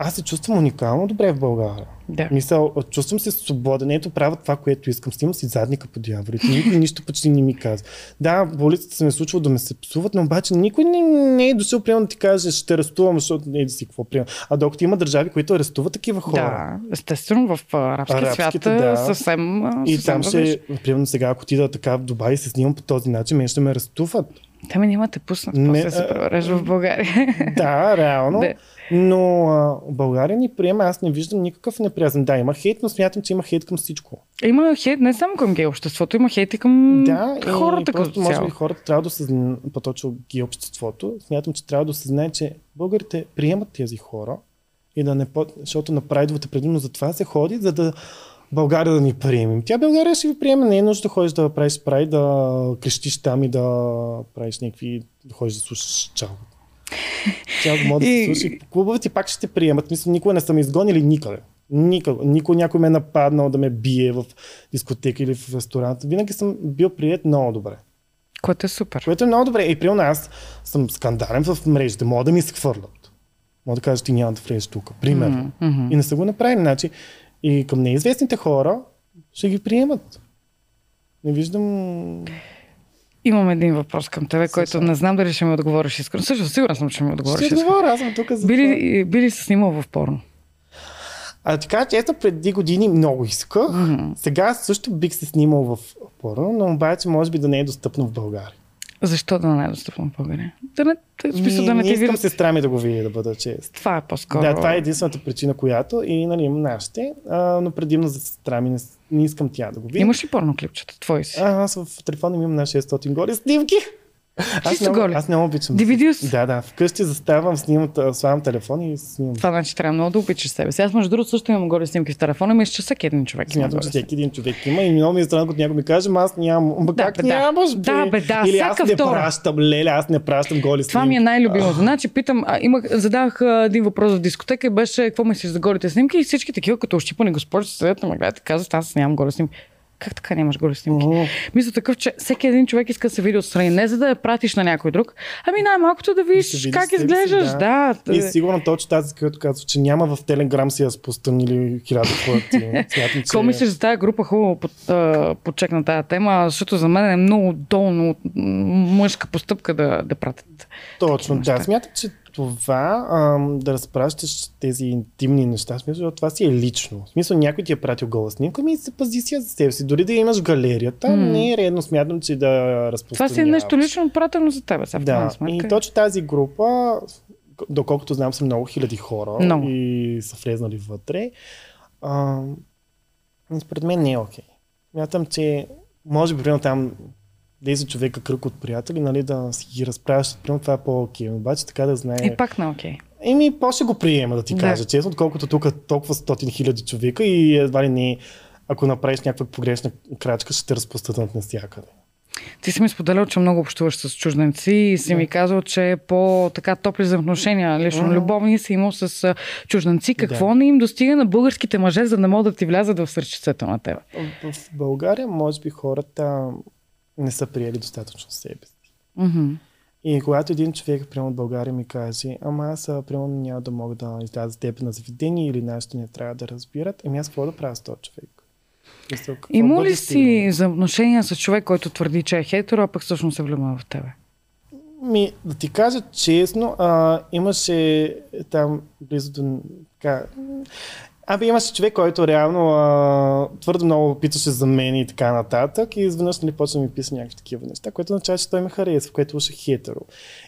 аз се чувствам уникално добре в България. Да. Мисъл, чувствам се свободен. Ето правя това, което искам. Снимам си задника по дяволите. Никой нищо почти не ми казва. Да, по улицата се ме е случва да ме се псуват, но обаче никой не, не е дошъл приема да ти каже, ще арестувам, защото не е да си какво приема. А докато има държави, които арестуват такива хора. Да, естествено, в арабския свят да. да. съвсем, а, И съвсем там ще, примерно сега, ако отида така в Дубай и се снимам по този начин, мен ще ме арестуват. Те ми няма те пуснат, Не, после се преврежда в България. [laughs] Да, реално. Да. Но а, България ни приема, аз не виждам никакъв неприязен. Да, има хейт, но смятам, че има хейт към всичко. Има хейт не само към гей обществото, има хейт и към Да, хората и просто като може би хората трябва да осъзнаят, по-точно ги обществото, смятам, че трябва да осъзнае, че българите приемат тези хора и да не защото на прайдовете предимно за това се ходи, за да България да ни приемем. Тя България ще ви приеме, не е нужда да ходиш да правиш прайд, да крещиш там и да правиш някакви, да ходиш да слушаш чао. Тя може да се И- слуша и по клубовете пак ще те приемат. Мисля, никога не съм изгонили никъде. Никога. Никой някой ме е нападнал да ме бие в дискотека или в ресторант. Винаги съм бил прият много добре. Което е супер. Което е много добре. И примерно аз съм скандален в мрежите. Мога да ми се хвърлят. Мога да кажа, ти няма да влезеш тук. Примерно. Мгм. И не са го направили. Значи, и към неизвестните хора ще ги приемат. Не виждам... Имам един въпрос към тебе, който Съвсем. не знам дали ще ми отговориш искрено. Също сигурен съм, че ми отговориш Ще отговоря, аз съм тук за. Били, били се снимал в порно? А така, че ето преди години много исках. Мгм. Сега също бих се снимал в порно, но обаче може би да не е достъпно в България. Защо да не е достъпно в България? Да не, смисъл да не не ти искам видят. сестра ми да го види, да бъда чест. Това е по-скоро. Да, това е единствената причина, която и нали, имам нашите, а, но предимно за сестра ми не, не искам тя да го види. Имаш ли порно клипчета? Твои си. А, аз в телефона ми имам на 600 голи снимки. Аз Чисто много, голи? аз много обичам. DVD-с? Да, да. Вкъщи заставам, снимам, слагам телефон и снимам. Това значи трябва много да обичаш себе си. Аз между другото също имам горе снимки в телефона, мисля, че всеки един човек Смятам, че снимки. всеки един човек има и много ми е странно, като някой ми каже, аз нямам. Ама Да, как бе, да. нямаш, бе? Да, бе, да, Или аз не втора. пращам, леле, аз не пращам голи Това ми е снимки. най-любимото. Значи питам, а, имах, задах а, един въпрос в дискотека и беше какво мислиш за голите снимки и всички такива като ощипани госпожи се седят на ме гледат и казват, аз нямам голи снимки. Как така нямаш голи снимки? Мисля такъв, че всеки един човек иска да се види отстрани. Не за да я пратиш на някой друг, ами най-малкото да видиш Да как себе си, изглеждаш. да. Да. И сигурно точно тази, която казва, че няма в Телеграм си я спустан или хиляда пъти. [laughs] Смятам, че... Какво мислиш за тази група? Хубаво под, подчекна тази тема, защото за мен е много долно мъжка постъпка да, да пратят. Точно, да. Смятам, че това ам, да разпращаш тези интимни неща, в смисъл, това си е лично. В смисъл, някой ти е пратил гола снимка, ми се пази си за себе си. Дори да имаш галерията, М. не е редно, смятам, че да Това разпространяваш. си е нещо лично пратено за тебе. Сега, Да, и точно тази група, доколкото знам, са много хиляди хора Много. и са влезнали вътре. А, според мен не е окей. Мятам, че може би примерно там 10 човека кръг от приятели, нали, да си ги разправяш, примерно това е по-окей. Обаче така да знае. И пак на окей. Еми, по ще го приема, да ти Да. кажа честно, отколкото тук толкова стотин хиляди човека и едва ли не, ако направиш някаква погрешна крачка, ще те разпространят навсякъде. Ти си ми споделял, че много общуваш с чужденци и си ми казал, че е по така топли взаимоотношения, лично любовни си имал с чужденци. Какво не им достига на българските мъже, за да могат да ти влязат в сърчицето на теб? В България, може би, хората не са приели достатъчно себе си. Мгм. И когато един човек, примерно от България, ми каже, ама аз, примерно, няма да мога да изляза теб на заведение или нещо не трябва да разбират, ами аз какво да правя с този човек? Мисъл, Има ли си стигнало? взаимоотношения с човек, който твърди, че е хетеро, а пък всъщност се влюбва в тебе? Ми, да ти кажа честно, а, имаше там близо до... Така, Абе, имаше човек, който реално а, твърдо много питаше за мен и така нататък. И изведнъж нали, почна да ми писа някакви такива неща, което означава, че той ме харесва, което уше хетеро.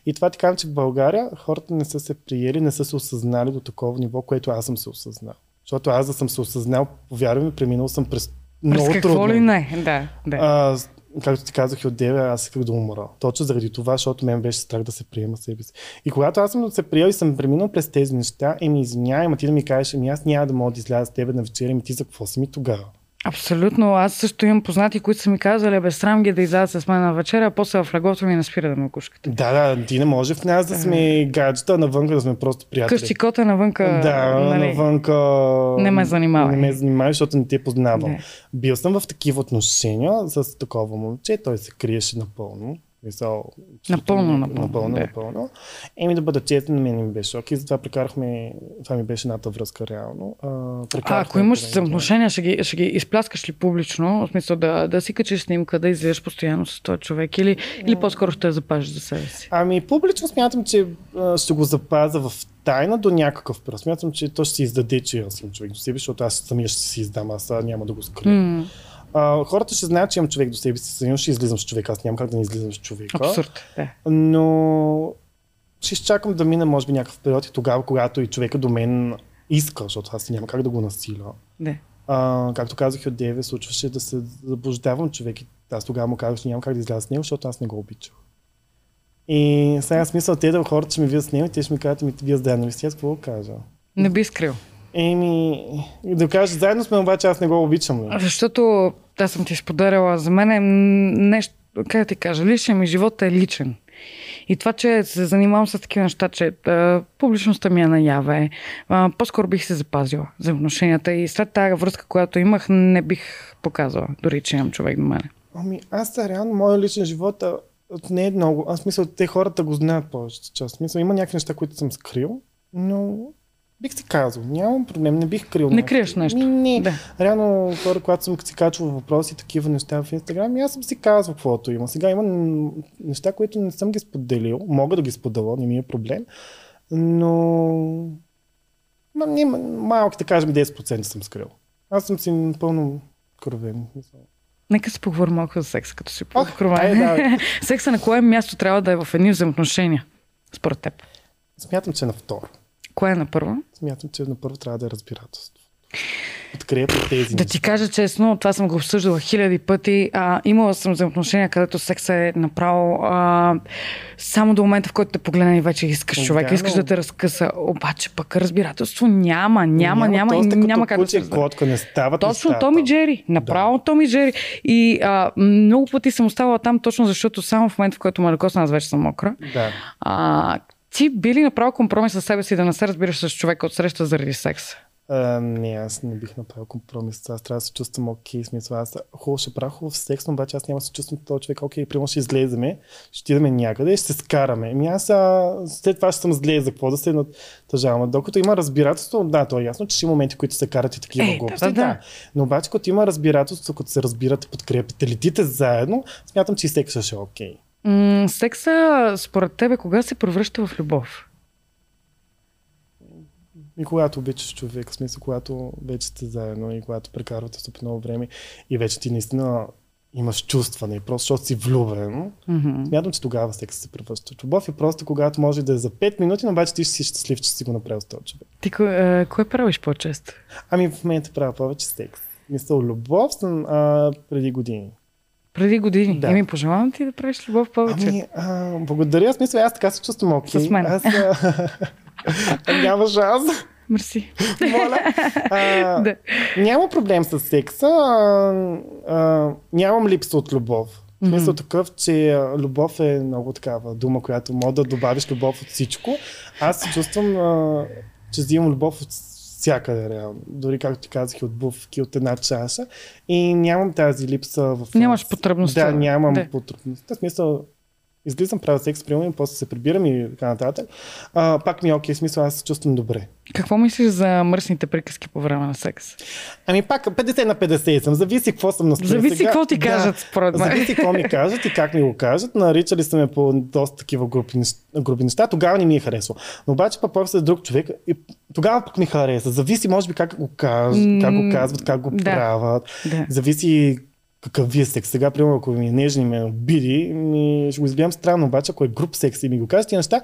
И това ти казвам, че в България хората не са се приели, не са се осъзнали до такова ниво, което аз съм се осъзнал. Защото аз да съм се осъзнал, повярвай ми, преминал съм през много През какво трудно. ли не? Да, да. А, както ти казах и от деве, аз исках да умра. Точно заради това, защото мен беше страх да се приема себе си. И когато аз съм се приел и съм преминал през тези неща, еми извинявай, ама ти да ми кажеш, ами аз няма да мога да изляза с теб на вечеря, ами ти за какво си ми тогава? Абсолютно. Аз също имам познати, които са ми казали, бе, срам ги да излязат с мен на вечеря, а после в леглото ми не спира да ме кушкате. Да, да, ти не може в нас да сме гаджета, навън да сме просто приятели. Къщи кота навънка. Да, нали, навънка... Не ме занимавай. Не ме занимавай, защото не те познавам. Не. Бил съм в такива отношения с такова момче, той се криеше напълно. Мисъл, Напълно, напълно, Напълно, да. напълно. Еми да бъда честен, мен ми беше и затова прекарахме, това ми беше едната връзка реално. А, ако имаш взаимоотношения, ще ги, ще ги изпляскаш ли публично? В смисъл да, да си качиш снимка, да излизаш постоянно с този човек или, или по-скоро ще я запазиш за себе си? Ами публично смятам, че а, ще го запазя в тайна до някакъв период. Смятам, че то ще си издаде, че аз съм човек до себе, защото аз самия ще си издам, аз няма да го скрия. М, А, хората ще знаят, че имам човек до себе си, също ще излизам с човека. Аз нямам как да не излизам с човека. Абсурд. Да. Но ще изчакам да мине, може би, някакъв период и тогава, когато и човека до мен иска, защото аз няма как да го насиля. Да. А, както казах от Деве, случваше да се заблуждавам човек и аз тогава му казах, че нямам как да изляза с него, защото аз не го обичах. И сега смисъл те да хората ще ми видят с него и те ще ми кажат, ми вие заедно ли сте, аз какво кажа? Не би скрил. Еми, да кажа, заедно сме, обаче аз не го обичам. Ли? Защото аз съм ти споделяла, за мен е нещо, как да ти кажа, личен ми живот е личен. И това, че се занимавам с такива неща, че а, публичността ми е наяве, а, по-скоро бих се запазила за отношенията и след тази връзка, която имах, не бих показала, дори че имам човек до мене. Ами аз реално, моят личен живот не е много. Аз мисля, те хората го знаят повече част. Мисля, има някакви неща, които съм скрил, но бих си казал, нямам проблем, не бих крил. Не криеш нещо. Ми, не. Да. Реално, хора, когато съм си качвал въпроси, такива неща в Инстаграм, аз съм си казвал каквото има. Сега има неща, които не съм ги споделил. Мога да ги споделя, не ми е проблем. Но... Не, малко, да кажем, 10% съм скрил. Аз съм си напълно кровен. Нека се поговорим малко за секса, като си покровен. давай. [laughs] Секса на кое място трябва да е в едни взаимоотношения, според теб? Смятам, че на второ. Кое е на първо? Смятам, че на първо трябва да е разбирателство. Подкрепа тези Да ти кажа честно, това съм го обсъждала хиляди пъти. А, имала съм взаимоотношения, където секса е направо а, само до момента, в който те погледна и вече искаш Да, човек, искаш но- да те разкъса. Обаче пък разбирателство няма, няма, няма, и няма като как да се и котка, не стават Точно нещата. Томи Джери. Направо Томи Джери. И а, много пъти съм оставала там, точно защото само в момента, в който ме докосна, аз вече съм мокра. Да. А, ти би ли направил компромис с себе си да не се разбираш с човека от среща заради секс? А, не, аз не бих направил компромис. Аз трябва да се чувствам окей. Смисъл, аз хубаво ще правя хубав секс, но обаче аз няма да се чувствам този човек. Окей, примерно ще излеземе, ще идеме някъде и ще се скараме. Ами аз а, след това ще съм зле, за какво да се натъжавам. Докато има разбирателство, да, то е ясно, че ще има моменти, които се карат и такива Е, да, глупости. да, да. Но обаче, като има разбирателство, като се разбирате, подкрепите, летите заедно, смятам, че и секса ще е окей. М- секса, според тебе, кога се превръща в любов? И когато обичаш човек, в смисъл, когато вече сте заедно и когато прекарвате супер много време и вече ти наистина имаш чувстване, просто защото си влюбен, Мгм. смятам, че тогава секс се превръща любов и просто когато може да е за 5 минути, но обаче ти ще си щастлив, че си го направил с този човек. Ти кое, е, кое правиш по-често? Ами в момента правя повече секс. Мисъл, любов съм а, преди години. Преди години. Да. Еми, пожелавам ти да правиш любов повече. Ами, а, благодаря, в смисъл, аз така се чувствам окей. С мен. Аз, а, [laughs] няма шанс. Мерси. Моля. А, [laughs] Да. Няма проблем с секса. А, а, нямам липса от любов. В смисъл такъв, че любов е много такава дума, която може да добавиш любов от всичко. Аз се чувствам, а, че взимам любов от всякъде, реално. Дори, както ти казах, и от бувки, от една чаша. И нямам тази липса в... Нямаш потребността. Да, нямам Да. потребността. В смисъл, излизам, правя секс, приемам и после се прибирам и така нататък. А, пак ми е окей, в смисъл, аз се чувствам добре. Какво мислиш за мръсните приказки по време на секс? Ами пак 50 на 50 съм. Зависи какво съм настроен. Зависи Сега- какво ти кажат, според мен. Зависи какво ми [laughs] кажат и как ми го кажат. Наричали са ме по доста такива групи, груби неща. Тогава не ми е харесало. Но обаче пък после друг човек и тогава пък ми хареса. Зависи може би как го кажат, как го казват, как го Да. правят. Да. Зависи какъв ви е секс. Сега, примерно, ако ми е нежен и ме обиди, ми, ще го изгледам странно, обаче ако е груп секс и ми го кажат, тия неща,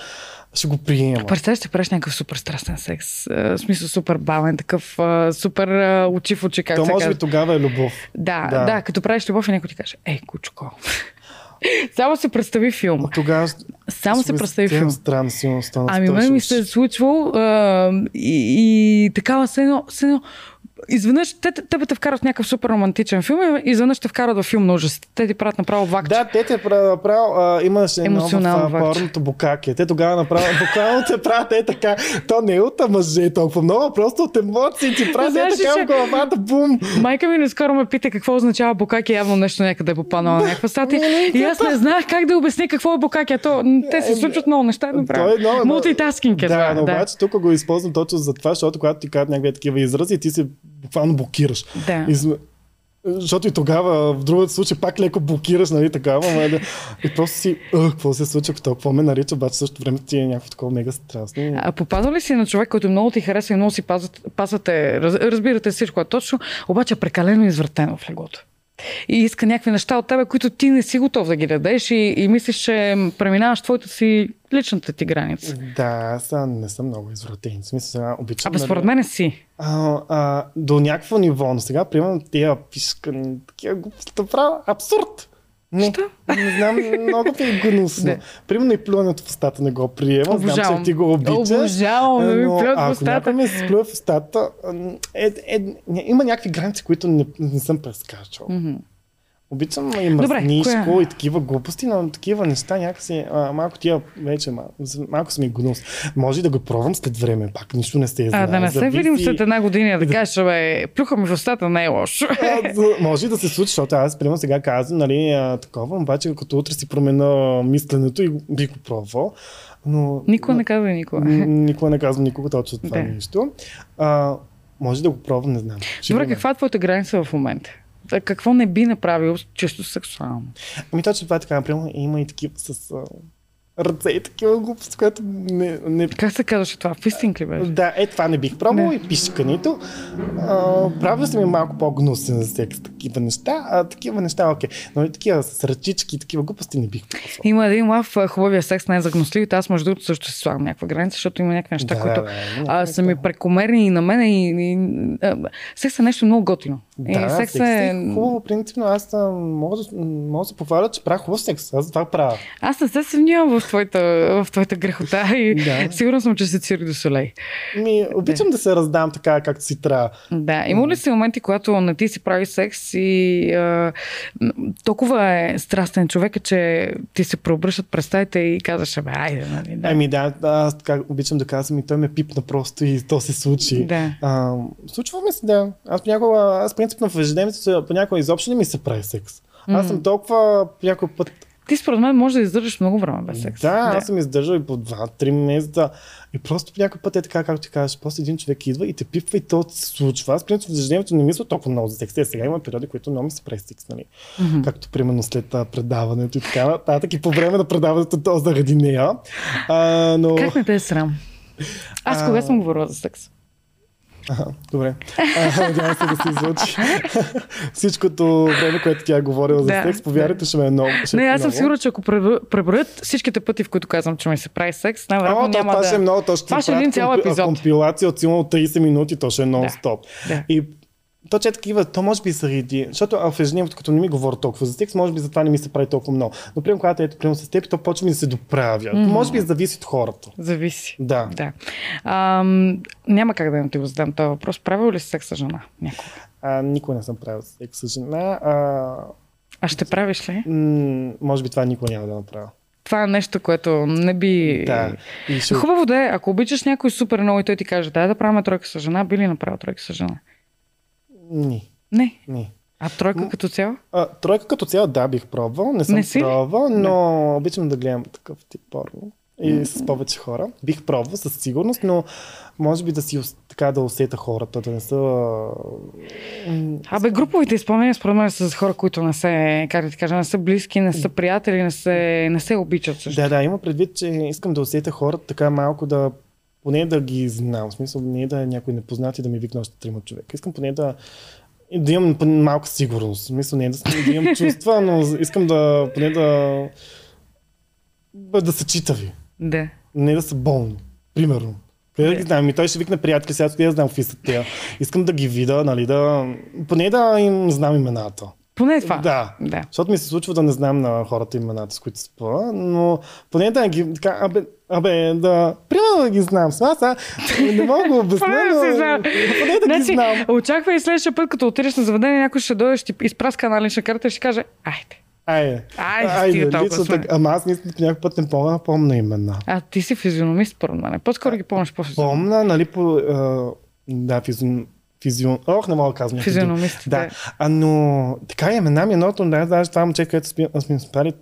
ще го приема. Представяш, че правиш някакъв супер страстен секс. В смисъл супер бавен, такъв супер очи в очи, как То се може казва. би тогава е любов. Да, Да. да, като правиш любов и някой ти каже, ей, кучко. [laughs] Само се представи филм. Тогава Само се представи филм. Странно, силно стана. Ами мен ми се е случвало а, и, и такава едно, се едно изведнъж те, те те вкарат в някакъв супер романтичен филм и изведнъж те вкарат в филм на ужас. Те ти правят направо вакче. Да, те те правят, право, а, имаше едно в Емоционално вакче. порното букаке. Те тогава направят, буквално те правят е така. То не е от мъже толкова много, просто от емоции ти правят е така в главата, бум. Майка ми наскоро ме пита какво означава букаки, явно нещо някъде е попаднало на някаква статия. И аз не знаех как да обясня какво е букаки. То, те се случват много неща. Направо. е Мултитаскинг е Да, но обаче тук го използвам точно за това, защото когато ти кажат някакви такива изрази, ти се буквално блокираш. Да. И Защото и тогава, в другия случай, пак леко блокираш, нали, такава, ама да... И просто си, «Ах, какво се случва, какво какво ме нарича, обаче също време ти е някакво такова мега страстно. А попадал ли си на човек, който много ти харесва и много си пазат, пасате, раз, разбирате всичко е точно, обаче е прекалено извратено в леглото? И иска някакви неща от тебе, които ти не си готов да ги дадеш и, и мислиш, че преминаваш твоята си личната ти граница. Да, аз не съм много извратен. В смисъл, сега обичам. Абе, според мен си. А, а, до някакво ниво, но сега, примерно, тия пишкани, такива глупости, правя абсурд. Не, Що? не знам, много ми е гнусно. Примерно и плюването в устата не го приема. Знам, Обожавам. че ти го обичаш. Обожавам да ми но плюят в ако устата. някой ми се плюе в устата, е, е, е, има някакви граници, които не, не съм прескачал. Мгм. Обичам и Добре, коя? и такива глупости, но такива неща някакси а, малко тия вече малко, малко са ми гнус. Може да го пробвам след време, пак нищо не се знае. А, да не се видим след една година да [laughs] кажеш, бе, плюха ми в устата не е лошо. А, може да се случи, защото аз примерно сега казвам, нали, а, такова, обаче като утре си променя мисленето и бих го пробвал. Но, Никога не казва никога. Никога не казвам никога точно това Да. нещо. А, може да го пробвам, не знам. Добре, каква е твоята граница в момента? Какво не би направил чисто сексуално? Ами точно това е така, например, има и такива с а, ръце и такива глупости, което не, не Как се казваше това? Фистинг ли беше? Да, е това не бих пробвал и пишкането. Правил съм и малко по-гнусен за секс, такива неща. А такива неща, окей. Но и такива с ръчички, такива глупости не бих пробвал. Има един лав, хубавия секс не е за гнусливите. Аз между другото също си слагам някаква граница, защото има някакви неща, Да, които да, а, са ми прекомерни и на мен. И, и, а, секс е нещо много готино. Да, и секс, е хубаво, принципно. Аз мога да, мога да се похваля, че правя хубав секс. Аз това правя. Аз не се съмнявам в твоята, в твоята грехота и Да. сигурна съм, че си Цирк до Солей. Ми, обичам да се раздам така, както си трябва. Да, има ли си моменти, когато не ти си прави секс и а, толкова е страстен човек, че ти се преобръщат представите и казваш, бе, айде, нали, да. Ами да, аз така обичам да казвам и той ме пипна просто и то се случи. Да. А, случва ми се, да. Аз понякога, аз принципно в ежедневието понякога изобщо не ми се прави секс. Аз съм толкова някой път Ти според мен може да издържаш много време без секс. Да, аз съм издържал и по 2-3 месеца. И просто по някой път е така, както ти кажеш, после един човек идва и те пипва и то се случва. Аз, принцип, в ежедневието не мисля толкова много за секс. Те сега има периоди, които много ми се прави секс, нали? Мгм. Както примерно след а, предаването и така нататък. И по време на предаването то заради нея. А, но... Как не те е срам? Аз кога А, съм говорила за секс? Аха, добре. А, Надявам се да се излъчи. [laughs] Всичкото време, което тя е говорила за Да, секс, повярвайте, ще ме е много. ще Не, аз съм сигурна, че ако пребро- преброят всичките пъти, в които казвам, че ми се прави секс, най-вероятно няма това да... ще е много, то ще Това ще е един цял епизод. компилация от силно 30 минути, то ще е нон-стоп. Да. И то, че е такива, то може би заради, защото а, в ежедневието, като не ми говоря толкова за секс, може би затова не ми се прави толкова много. Но примерно, когато ето примерно с теб, то почва ми да се доправя. Мгм. Може би зависи от хората. Зависи. Да. Да. Ам, няма как да не ти го задам този въпрос. Правил ли си секс с жена? Някога. А, никога не съм правил секс с жена. А, А ще правиш ли? м- може би това никога няма да направя. Това е нещо, което не би... Да. Ще... Хубаво да е, ако обичаш някой супер много и той ти каже, дай да правим тройка с жена, би ли направил тройка с жена? Не, Не. не. А тройка като цяло? А, тройка като цяло, да, бих пробвал. Не съм Не си пробвал, но обичам да гледам такъв тип порно. И с повече хора. Бих пробвал със сигурност, но може би да си така да усета хората, да не са... Абе, груповите изпълнения според мен са за хора, които не се, как да ти кажа, не са близки, не са приятели, не се, не се обичат също. Да, да, има предвид, че искам да усета хората така малко да поне да ги знам. В смисъл, не да е някой непознат и да ми викне още трима човека. Искам поне да да имам малка сигурност. В смисъл, не да, с- да имам чувства, но искам да поне да да са читави. Да. Не да са болни. Примерно. Къде да ги знам? И той ще викне приятели, сега къде да знам какви са те. Искам да ги видя, нали, да... Поне да им знам имената. Поне това. Да. да. Защото ми се случва да не знам на хората имената, с които спа, но поне да ги така, абе, абе да, примерно да ги знам. С аз, а, не мога да обясня, но поне да ги Значи, знам. очаквай и следващия път, като отидеш на заведение, някой ще дойде, ще изпраска една лична карта и ще каже, айде. Айде. Айде, сме. така, ама аз мисля, че някой път не помня, помня имена. А ти си физиономист, според мен. По-скоро ги помниш по физиономист. Помня, нали, по... А, да, физион... Физион... Ох, не мога да казвам. Физиономистите. Да, а, но така имена ми едното, да, даже това момче, което сме, спали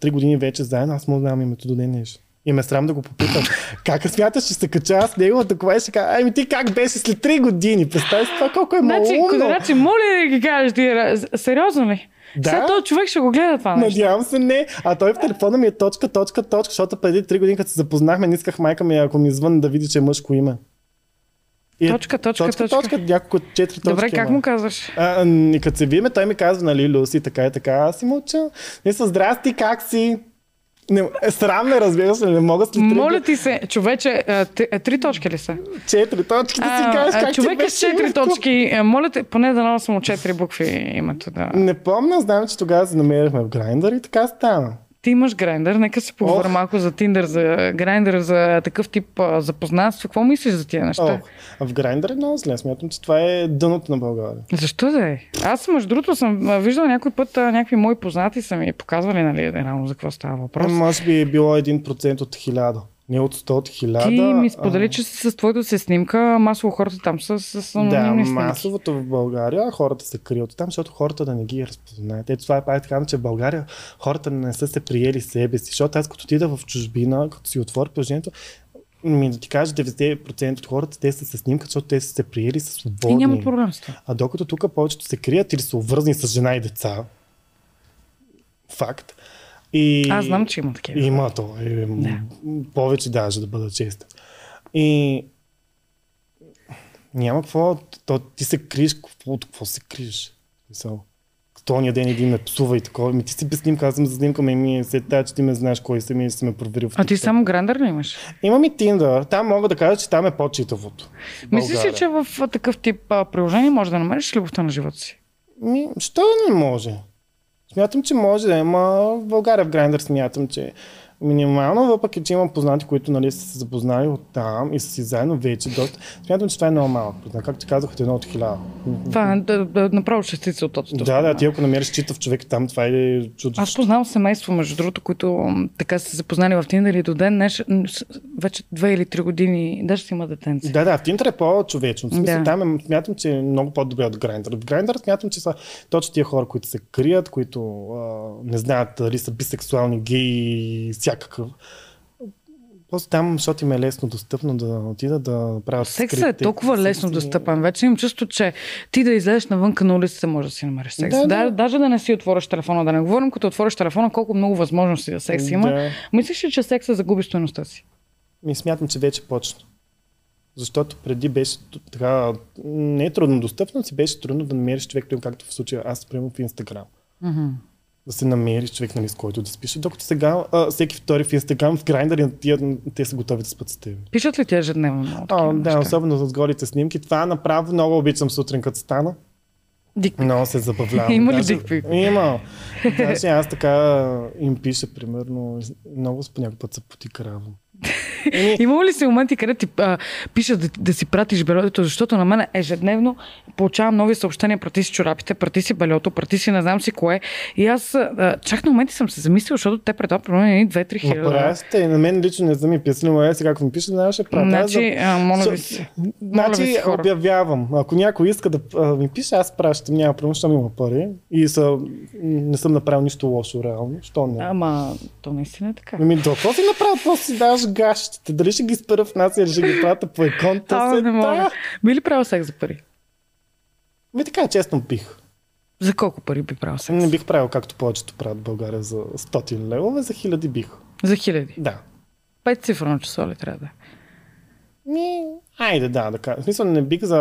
три години вече заедно, аз му знам името до ден днешен. И ме е срам да го попитам. как смяташ, че се кача аз неговата кола и ще кажа, ами ти как беше след три години? Представи си това колко е Значи, малумно. значи, моля да ги кажеш, ти, сериозно ли? Да. Сега този човек ще го гледа това нещо. Надявам се не. А той в телефона ми е точка, точка, точка, защото преди три години, като се запознахме, не исках майка ми, ако ми звън да види, че е мъжко име. И Точка, точка, точка, точка. точка, няколко четири точки. Добре, как му казваш? А, и като се видиме, той ми казва, нали, Люси, така и така. Аз си мълча. Мисля, здрасти, как си? Не, е, срам ме, разбира се, не мога след Моля ти се, човече, три, точки ли са? четири точки да си кажеш как човек е с четири точки. а, Моля те, поне да нося му четири букви името. Да. Не помня, знам, че тогава се намерихме в Grindr и така стана. Ти имаш грайндър, нека си поговорим Ох. малко за Тиндър, за грайндър, за такъв тип запознанство. Какво мислиш за тия неща? Ох, в Grindr е много зле. Смятам, че това е дъното на България. Защо да е? Аз, между другото, съм а, виждала някой път някакви мои познати са ми показвали, нали, реално за какво става въпрос. Може би е било 1% от 1000. Не от 100 от 1000. Ти ми а- сподели, че си с твоето се снимка, масово хората там са с Да, анонимни снимки. масовото в България хората се крият там, защото хората да не ги разпознаят. Ето това е пак така, че в България хората не са се приели себе си. Защото аз като отида в чужбина, като си отворя приложението, ми да ти кажа 90% от хората те са се снимкат, защото те са се приели И свободни. няма проблем с това. А докато тук повечето се крият или са обвързани с жена и деца. Факт. И... Аз знам, че има такива. Има то. Е, Да. Повече даже да бъда чест. И няма какво. То, ти се криеш, какво, от какво се криеш? Мисъл. Тония ден един ме псува и такова. Ми ти си без снимка, аз съм за снимка, ме ми е след тази, че ти ме знаеш кой съм и си ме проверил А ти само грандър ли имаш? Имам и Tinder. Там мога да кажа, че там е по-читавото. Мислиш ли, че в такъв тип приложение може да намериш любовта на живота си? Ми, що не може? Смятам, че може, ама в България в Grindr смятам, че минимално, въпреки че имам познати, които нали, са се запознали от там и са си заедно вече доста. Смятам, че това е много малък познат. Както ти казах, от едно от хиляда. Това е да, да, направо шестица от тотото. Да, да, ти ако намериш читав човек там, това е чудо. Аз познавам семейство, между другото, които така са се запознали в Тиндър и до ден с- вече две или три години, даже си има детенце. Да, да, в Tinder е по-човечно. В смисъл, Да. там е, смятам, че е много по-добре от Grindr. В Grindr смятам, че са точно тия хора, които се крият, които а, не знаят дали са бисексуални, геи, всякакъв. Просто там, защото им е лесно достъпно да отидат да правят Сексът е скрипти. толкова лесно достъпен. Вече имам чувство, че ти да излезеш навънка на улицата, може да си намериш секс. Да, Да, да. Даже да не си отвориш телефона, да не говорим, като отвориш телефона, колко много възможности за секс има. Да. Мислиш ли, че секса загуби стоеността си? Ми смятам, че вече почна. Защото преди беше така, не е трудно достъпно, си беше трудно да намериш човек, както в случая аз, примерно в Инстаграм. Мгм. Да се намериш човек, нали, с който да спише. Докато сега а, всеки втори в Инстаграм, в Grindr, тия, те са готови да спят с теб. Пишат ли ти ежедневно много А, да, неща? особено с голите снимки. Това направо много обичам сутрин, като стана. Дик Много се забавлявам. [laughs] Има ли Даже- дикпик? Има. Даже аз така им пиша, примерно, много по някой път се потикравам. [laughs] Еми, [laughs] Има ли си моменти, където ти а, пишат да, да си пратиш бельото, защото на мен ежедневно получавам нови съобщения, прати си чорапите, прати си бельото, прати си не знам си кое. И аз а, чак на моменти съм се замислил, защото те пред това примерно едни 2-3 Ма хиляди. правя сте, на мен лично не са ми писали, но е сега, ако ми пише, знаеш, ще правя. Значи, а, моля ви Со- се. Моля ви Значи се, хора. обявявам. Ако някой иска да а, ми пише, аз пращам, няма проблем, защото има пари. И са, не съм направил нищо лошо реално. Що не? Ама, то наистина е така. Ами, до какво си направил? Какво си даваш гащите? Дали ще ги спера в нас или ще ги пратя по еконта? А, се не мога. да. Би ли правил секс за пари? Ми така, честно бих. За колко пари би правил секс? Не бих правил както повечето правят в България за 100 левове, за хиляди бих. За хиляди. Да. Пет цифрено число ли трябва да е? Ми, айде да, да кажа. В смисъл не бих за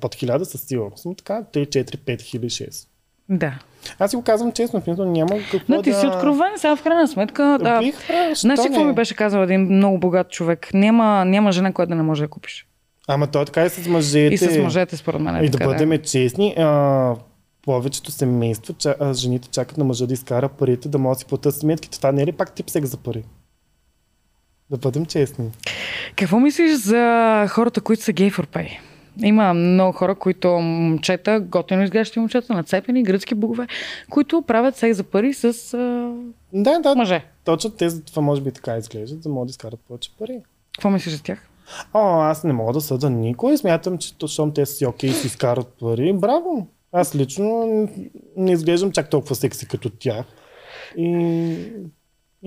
под хиляда със сигурност, но така 3, 4, 5 хиляди, 6. Да. Аз си го казвам честно, в няма какво Но ти да... си откровен, сега в крайна сметка. Да, Бих правил, Знаеш какво ми беше казал един много богат човек? Няма, няма жена, която да не може да купиш. Ама той така и с мъжете. И с мъжете, според мен. Е И да бъдем честни, а, повечето семейства, ча, а, жените чакат на мъжа да изкара парите, да могат да си платят сметките. Това не е ли пак тип секс за пари? Да бъдем честни. Какво мислиш за хората, които са гей for pay? Има много хора, които момчета, готино изглеждащи момчета, нацепени, гръцки богове, които правят секс за пари с а, Да, да, мъже. точно те за това може би така изглеждат, за да могат да изкарат повече пари. Какво мислиш за тях? О, аз не мога да съда никой. Смятам, че точно те си окей, си изкарат пари. Браво! Аз лично не изглеждам чак толкова секси като тях. И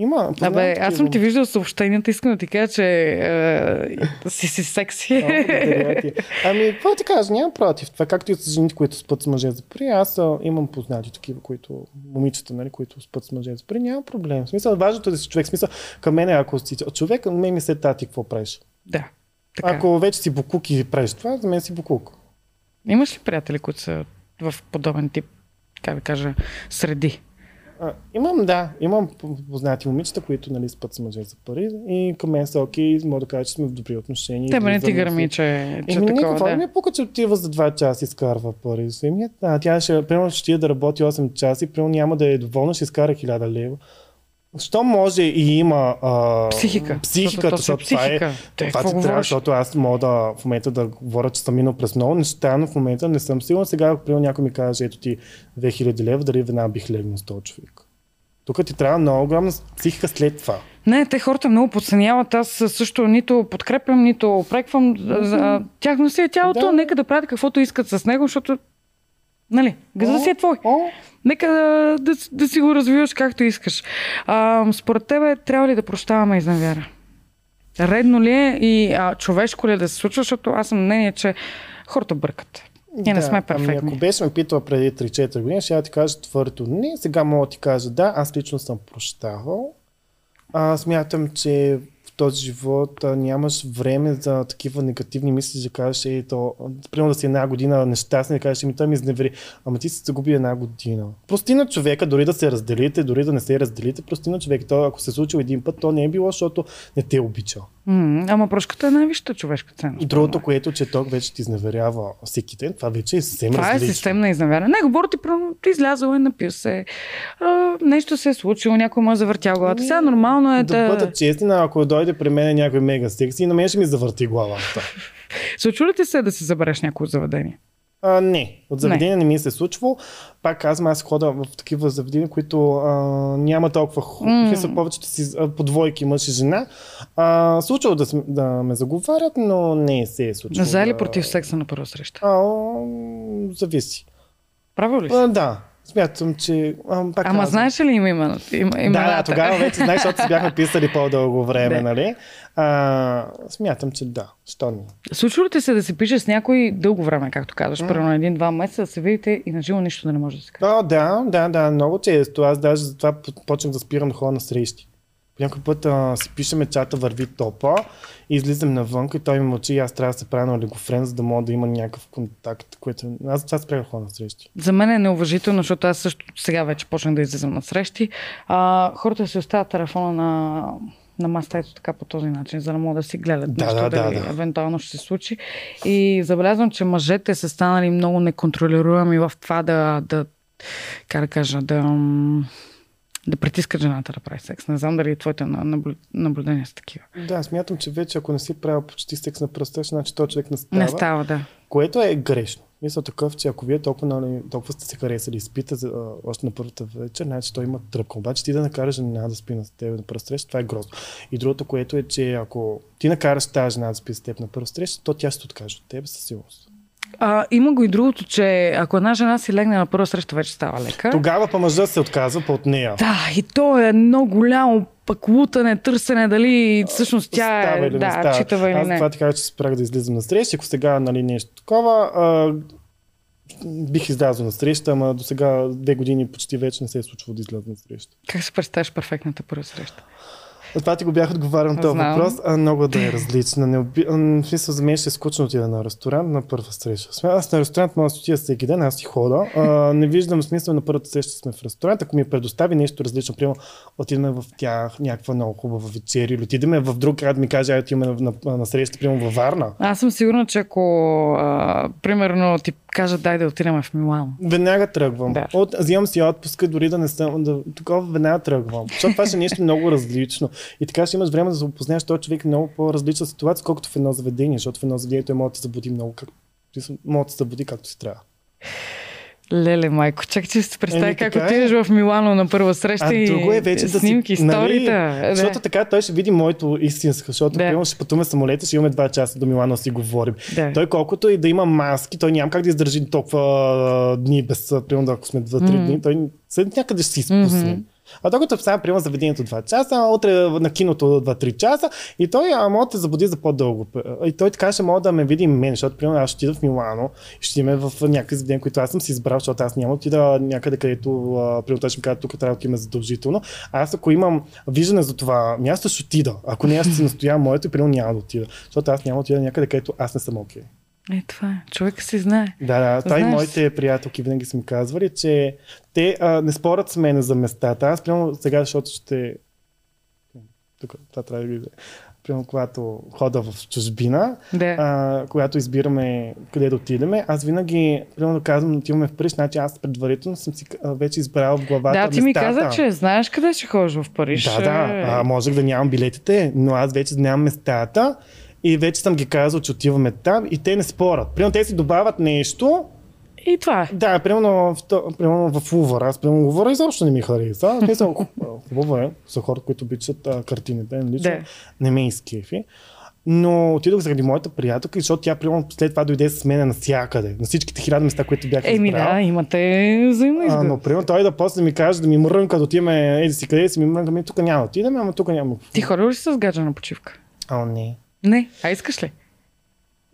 има. Абе, аз съм ти виждал съобщенията, искам да ти кажа, че е, си си секси. О. Ами, какво ти кажа, нямам против. Това както и с жените, които спът с мъже за пари. Аз а, имам познати такива, които, момичета, нали, които спът с мъже за пари. Няма проблем. В смисъл, важното е да си човек. В смисъл, към мен, ако си човек, мен ми се тати, какво правиш. да. Така. Ако вече си букук и правиш това, за мен си букук. Имаш ли приятели, които са в подобен тип, как да кажа, среди? А, имам, да, имам познати момичета, които нали, спът с мъже за пари и към мен са окей, мога да кажа, че сме в добри отношения. Тебе не ти гърми, че, че Еми, такова, какво да. ми е пука, че отива за 2 часа и изкарва пари. Еми, а, тя ще, примерно, ще да работи 8 часа и примерно няма да е доволна, ще изкара 1000 лева. Що може и има а, Психика. психиката, Защото това е. Те, това какво ти трябва, защото аз мога да в момента да говоря, че съм минал през много неща, но в момента не съм сигурен. Сега, ако някой ми каже, ето ти 2000 лева, дали веднага бих легнал с този човек. Тук ти трябва много огромна психика след това. Не, те хората много подценяват. Аз също нито подкрепям, нито опреквам. За тяхно си е тялото. Да. Нека да правят каквото искат с него, защото Нали, газа си е твой. Нека да, да, да си го развиваш както искаш. А, според тебе, трябва ли да прощаваме изневяра? Редно ли е и а, човешко ли е да се случва, защото аз съм мнение, че хората бъркат. Ние не да, сме Ами, перфектни. ако беше ме питала преди 3-4 години, ще я ти кажа твърдо не. Сега мога да ти кажа да, аз лично съм прощавал. А, смятам, че този живот нямаш време за такива негативни мисли, да кажеш, ей, то, примерно да си една година нещастен, да кажеш, ми той ми изневери. Ама ти си загуби една година. Прости на човека, дори да се разделите, дори да не се разделите, прости на човека. То, ако се е случило един път, то не е било, защото не те е обичал. М, ама прошката е най-висшата човешка ценност. Другото, което, че той вече ти изневерява всеки ден, това вече е съвсем Това е различно. системна изневяра. Не, говоря ти, примерно, ти излязъл е, напил се, а, нещо се е случило, някой му е завъртял главата. Сега нормално е да, да... бъда честен, а ако дойде при мен някой мега секси, на мен ще ми завърти главата. [laughs] Случва ли ти се да си забереш някое заведение? А, не, от заведение не. не ми се е случвало. Пак казвам, аз хода в такива заведения, които а, няма толкова хубаво. М. Mm. Смисъл, повечето си по двойки мъж и жена. А, случвало да, да ме заговарят, но не се е случвало. За или да... против секса на първа среща? А, зависи. Правил ли си? А, да, смятам, че... А, пак Ама казвам. знаеш ли има именно? Има, Да, да, имената? тогава вече знаеш, защото си бяхме [laughs] писали по-дълго време, Да. нали? А, смятам, че да. Що не? Случва ли се да се пише с някой дълго време, както казваш, примерно един-два месеца, да се видите и на живо нищо да не може да се каже? О, да, да, да, много често. Аз даже затова почнах да спирам да ходя на срещи. Някой път а, си пишеме чата, върви топа и излизам навън и той ми мълчи и аз трябва да се правя на олигофрен, за да мога да има някакъв контакт, което... Аз затова спрях ходя на срещи. За мен е неуважително, защото аз също сега вече почнах да излизам на срещи. А, хората си оставят телефона на, на масата ето така по този начин, за да могат да си гледат Да, нещо, да, дали да, да. евентуално ще се случи. И забелязвам, че мъжете са станали много неконтролируеми в това да, да как да кажа, да, да притискат жената да прави секс. Не знам дали твоите на- наблю- наблюдения са такива. Да, смятам, че вече ако не си правил почти секс на пръста, значи този човек не става. Не става, да. Което е грешно. Мисля такъв, че ако вие толкова, нали, толкова сте се харесали и спите за, а, още на първата вечер, значи той има тръпка. Обаче ти да накараш жена да спи на теб на първа среща, това е грозно. И другото, което е, че ако ти накараш тази жена да спи с теб на първа среща, то тя ще откаже от теб със сигурност. А, има го и другото, че ако една жена си легне на първа среща, вече става лека. Тогава па мъжът се отказва от нея. Да, и то е едно голямо пък лутане, търсене, дали всъщност тя Става е или не да, става. читава или Аз не. това ти кажа, че спрях да излизам на среща. Ако сега нали, нещо такова, а, бих излязъл на среща, ама до сега две години почти вече не се е случвало да изляза на среща. Как се представяш перфектната първа среща? Това ти го бях отговарял на този въпрос, а много да е различна. Не оби... В смисъл, за мен ще е скучно отида на ресторант на първа среща. Аз на ресторант мога да отида всеки ден, аз си хода. А, не виждам смисъл на първата среща сме в ресторант. Ако ми предостави нещо различно, примерно отидем в тях някаква много хубава вечеря или отидем в друг град, ми каже, ай, отиваме на, на, на среща, примерно във Варна. Аз съм сигурна, че ако а, примерно ти кажат дай да отидем в Милано. Веднага тръгвам. Да. От, взимам си отпуска, дори да не съм. Да, такова веднага тръгвам. Защото това ще е нещо много различно. И така ще имаш време да се опознаеш този човек много по-различна ситуация, колкото в едно заведение. Защото в едно заведение той може да се забуди много. Как... Може да се забуди както си трябва. Леле, майко, чакай, че си представя Еми, как е. отидеш в Милано на първа среща А и друго е вече да снимки, си... нали, историята. Е, защото така той ще види моето истинско. Защото Да. примерно ще пътуваме самолета, ще имаме два часа до Милано да си говорим. Да. Той колкото и да има маски, той няма как да издържи толкова дни без, примерно ако сме 2-3 Мгм. дни, той след някъде ще си изпусне. Мгм. А докато представя, приема заведението 2 часа, утре на киното 2-3 часа и той а, може да те забуди за по-дълго. И той така ще може да ме види мен, защото примерно аз ще отида в Милано и ще има в някакви заведения, които аз съм си избрал, защото аз няма да отида някъде, където примерно той ще ми каже, тук трябва да има задължително. Аз ако имам виждане за това място, ще отида. Ако не, аз ще си настоявам моето и примерно няма да отида. Защото аз няма да отида някъде, където аз не съм окей. Okay. Е, това е. Човек си знае. Да, да. Той и моите приятелки винаги са ми казвали, че те а, не спорят с мен за местата. Аз, примерно, сега, защото ще... Тук, това трябва да видя. Примерно, когато хода в чужбина, да. а, когато избираме къде да отидеме, аз винаги, примерно, казвам, отиваме в Париж, значи аз предварително съм си а, вече избрал в главата Да, ти местата. ми каза, че знаеш къде ще ходиш в Париж. Да, да. А, можех да нямам билетите, но аз вече нямам местата и вече съм ги казал, че отиваме там и те не спорят. Примерно те си добавят нещо. И това е. Да, примерно в, примерно в Лувър. Аз примерно Лувър изобщо не ми хареса. Мисля, [laughs] хубаво е. Са хора, които обичат а, картините. Лично Да. не ме изкефи. Но отидох заради моята приятелка, защото тя примерно след това дойде с мен навсякъде. На всичките хиляда места, които бях Еми избрал. да, имате взаимно А, изгода. но примерно той да после ми каже да ми мрънка да отиваме еди си къде си ми мрънка, ми тук няма да отидем, ама тук няма. Ти ходил ли си с гаджа на почивка? О, не. Не. А искаш ли?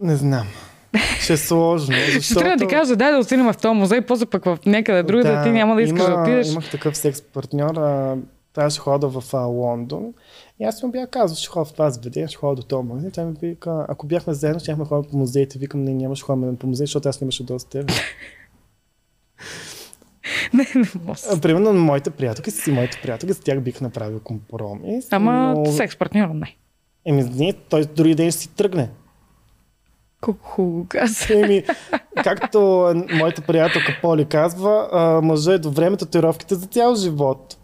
Не знам. Ще е сложно. Защото... [laughs] Ще трябва да ти кажа, дай да отидем в този музей, после пък в някъде друга, да, ти няма да искаш има, да отидеш. Имах такъв секс партньор, а, трябваше хода в а, Лондон. И аз му бях казал, ще ходя в това заведение, ще ходя до този магазин. Той ми вика, ако бяхме заедно, ще ходим по музеите. Викам, не, нямаше ходим по музей, защото аз нямаше доста тебе. [laughs] не, не може. Примерно моите приятелки си моите приятелки, с тях бих направил компромис. Ама но... секс партньор не. Еми, не, той други ден ще си тръгне. Колко хубаво каза. Еми, както моята приятелка Поли казва, а, мъжа до време татуировките за цял живот.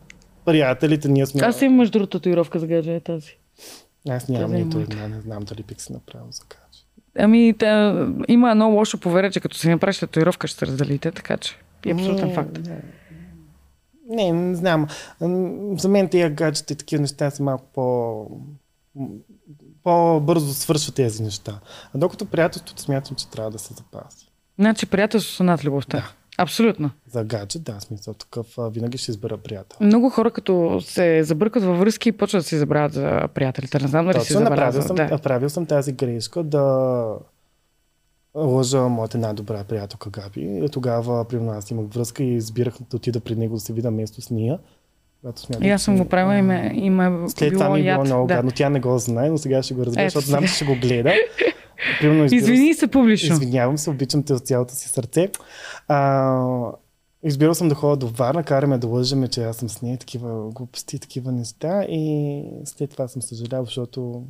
Приятелите, ние сме... Аз имам между другото татуировка за гаджа е тази. Аз нямам е нито една, не знам дали бих си направил за кача. Ами, та, има едно лошо поверие, че като си направиш татуировка, ще се разделите, така че е абсолютен Не, факт. Не, не, не знам. За мен тези гаджета и такива неща са малко по... по-бързо свършват тези неща. А докато приятелството смятам, че трябва да се запази. Значи приятелство са над любовта. Да. Абсолютно. За гаджет, да, смисъл такъв, винаги ще избера приятел. Много хора, като се забъркат във връзки, почват да си забравят за приятелите. Не знам дали си Точно, направил съм, Да. направил съм тази грешка да лъжа моята най-добра приятелка Габи. И Тогава, примерно, аз имах връзка и избирах да отида при него да се видя место с нея. Когато смятам, И аз съм го правила и ме, и ме След това ми е било яд. много да. гадно. Тя не го знае, но сега ще го разбера, Ето защото знам, че ще го гледа. Примерно, Извини се публично. Извинявам се, обичам те от цялото си сърце. А, избирал съм да ходя до Варна, караме да лъжеме, че аз съм с нея, такива глупости, такива неща и след това съм съжалявал, защото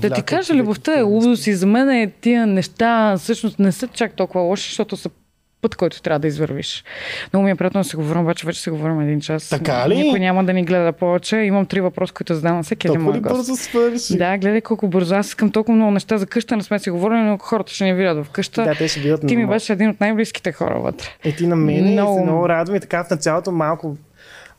Да ти кажа, любовта е лудост и за мен е тия неща всъщност не са чак толкова лоши, защото са път, който трябва да извървиш. Много ми е приятно да се говорим, обаче вече се говорим един час. Така ли? Никой няма да ни гледа повече. Имам три въпроса, които задавам на всеки един мой бързо свърши? Да, гледай колко бързо. Аз искам толкова много неща за къща, не сме си говорили, но хората ще ни видят в къща. Да, те ще видят Ти ми много. беше един от най-близките хора вътре. Е, ти на мен Много. се много радвам и така в началото малко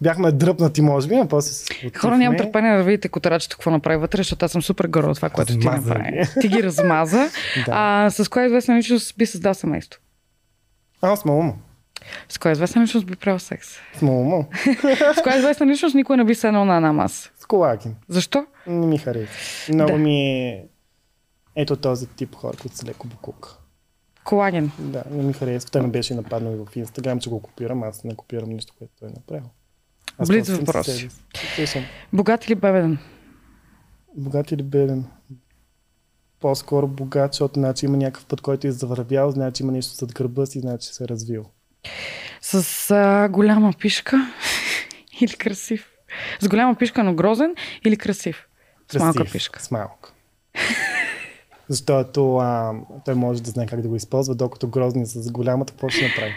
бяхме дръпнати, може би, а после се Хора, нямам търпение да видите котарачето какво направи вътре, защото аз съм супер горда от това, което ти Размаза направи. Ти ги размаза. [laughs] Да. А с коя известна личност би създал семейство? А, с малума. С коя известна личност би правил секс? С малума. [laughs] С коя известна личност никой не би седнал на една маса? С Колагин. Защо? Не ми харесва. Много Да. ми е ето този тип хора, които са леко букук. Колаген. Да, не ми харесва. Той ме беше нападнал и в Инстаграм, че го копирам. Аз не копирам нищо, което той е направил. Аз Блиц просто съм въпрос. със себе си. Слушам. Богат или беден? Богат или беден? По-скоро богат, защото значи има някакъв път, който е завървял, значи има нещо зад гърба си, значи се е развил. С а, голяма пишка [laughs] или красив? С голяма пишка, но грозен или красив? С малка Красив, пишка. С малка. [laughs] Защото а, той може да знае как да го използва, докато грозни с голямата, какво ще направи?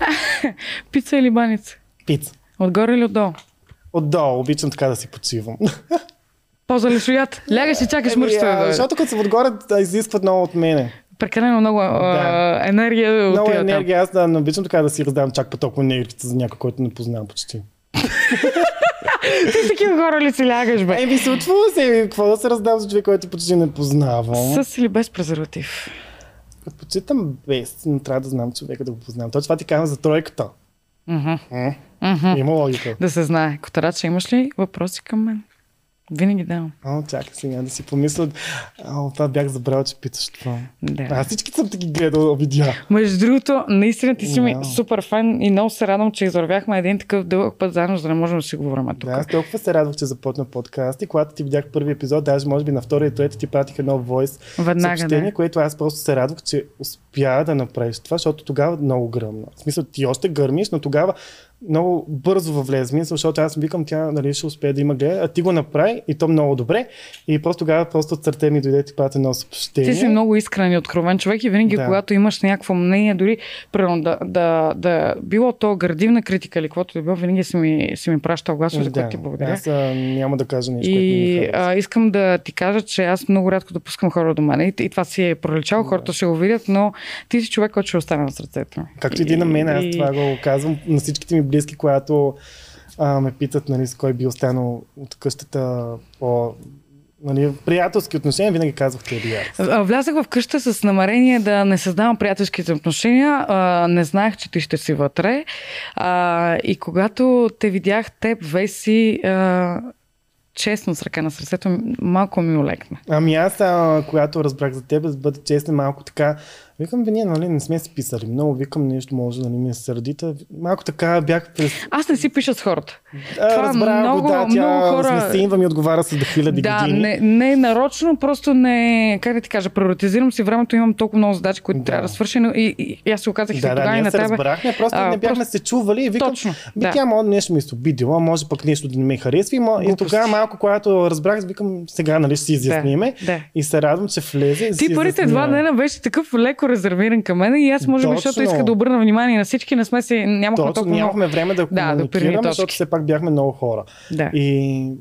[laughs] Пица или баница? Пица. Отгоре или отдолу? Отдолу, обичам така да си почивам. Полза ли шоят? Лягаш и чакаш Еми, мърща а, да дойде. Защото като съм отгоре, да изискват много от мене. Прекалено много Да. енергия Много енергия, аз да, не обичам така да си раздавам чак по толкова енергията за някой, който не познавам почти. [laughs] Ти с такива хора ли си лягаш, бе? Еми, случва се, какво да се раздавам за човек, който почти не познавам. С или без презерватив? Почитам без, но трябва да знам човека да го познавам. Точно това ти казвам за тройката. М? Мгм. Има логика. Да се знае. Котарача, имаш ли въпроси към мен? Винаги давам. О, чакай сега да си помисля. О, това бях забрал, че питаш това. Да. Аз всички съм ти ги гледал видеа. Между другото, наистина ти си ми Вау. супер фан и много се радвам, че извървяхме един такъв дълъг път заедно, за да не можем да си говорим тук. Да, аз толкова се радвах, че започна подкаст и когато ти видях първи епизод, даже може би на втория и трети ти пратих едно войс Веднага, съобщение, да. което аз просто се радвах, че успя да направиш това, защото тогава много гръмна. В смисъл, ти още гърмиш, но тогава много бързо въвлезе в мисъл, защото аз викам тя нали, ще успее да има гледа, а ти го направи и то много добре. И просто тогава просто от сърце ми дойде ти пратя едно съобщение. Ти си много искрен и откровен човек и винаги, Да. когато имаш някакво мнение, дори примерно, да, да, да било то градивна критика или каквото да било, винаги си ми, си ми пращал гласове, за което ти благодаря. Аз а, няма да кажа нещо, което И харесва. а, искам да ти кажа, че аз много рядко допускам хора до мен. И, и това си е проличало, хората ще го видят, но ти си човек, който ще остане на сърцето ми. Както и ти на мен, аз и- това го казвам на всичките ми близки, когато а, ме питат нали, с кой би останал от къщата по нали, приятелски отношения, винаги казвах Ярс. А, Влязах в къща с намерение да не създавам приятелските отношения. А, не знаех, че ти ще си вътре. А, и когато те видях теб, Веси, а, честно с ръка на сърцето, малко ми олекна. Ами аз, а, когато разбрах за теб, за да бъда честен, малко така, викам, бе, ние нали, не сме се писали много, викам нещо, може да не ми е сърдита. Малко така бях през... Аз не си пиша с хората. А, Това разбрах много- го, да, тя много хора- сме се инва ми отговаря с до хиляди да, години. не, не нарочно, просто не, как да ти кажа, приоритизирам си времето, имам толкова много задачи, които Да. трябва да свърша, и, и, и аз се оказах и Да, да, тогава и ние на се тебе. разбрахме, просто А, не бяхме просто- се чували и викам, Точно, би да. тя може нещо ми се обидила, може пък нещо да не ме харесва и, и тогава малко, когато разбрах, викам, сега нали ще си изясниме да. и се радвам, че влезе и си Ти първите два дена беше такъв леко резервиран към мен и аз може би, защото Точно. иска да обърна внимание на всички, не сме си, нямахме Точно, толкова нямахме време да Да, комуникираме, точки. защото все пак бяхме много хора. Да. И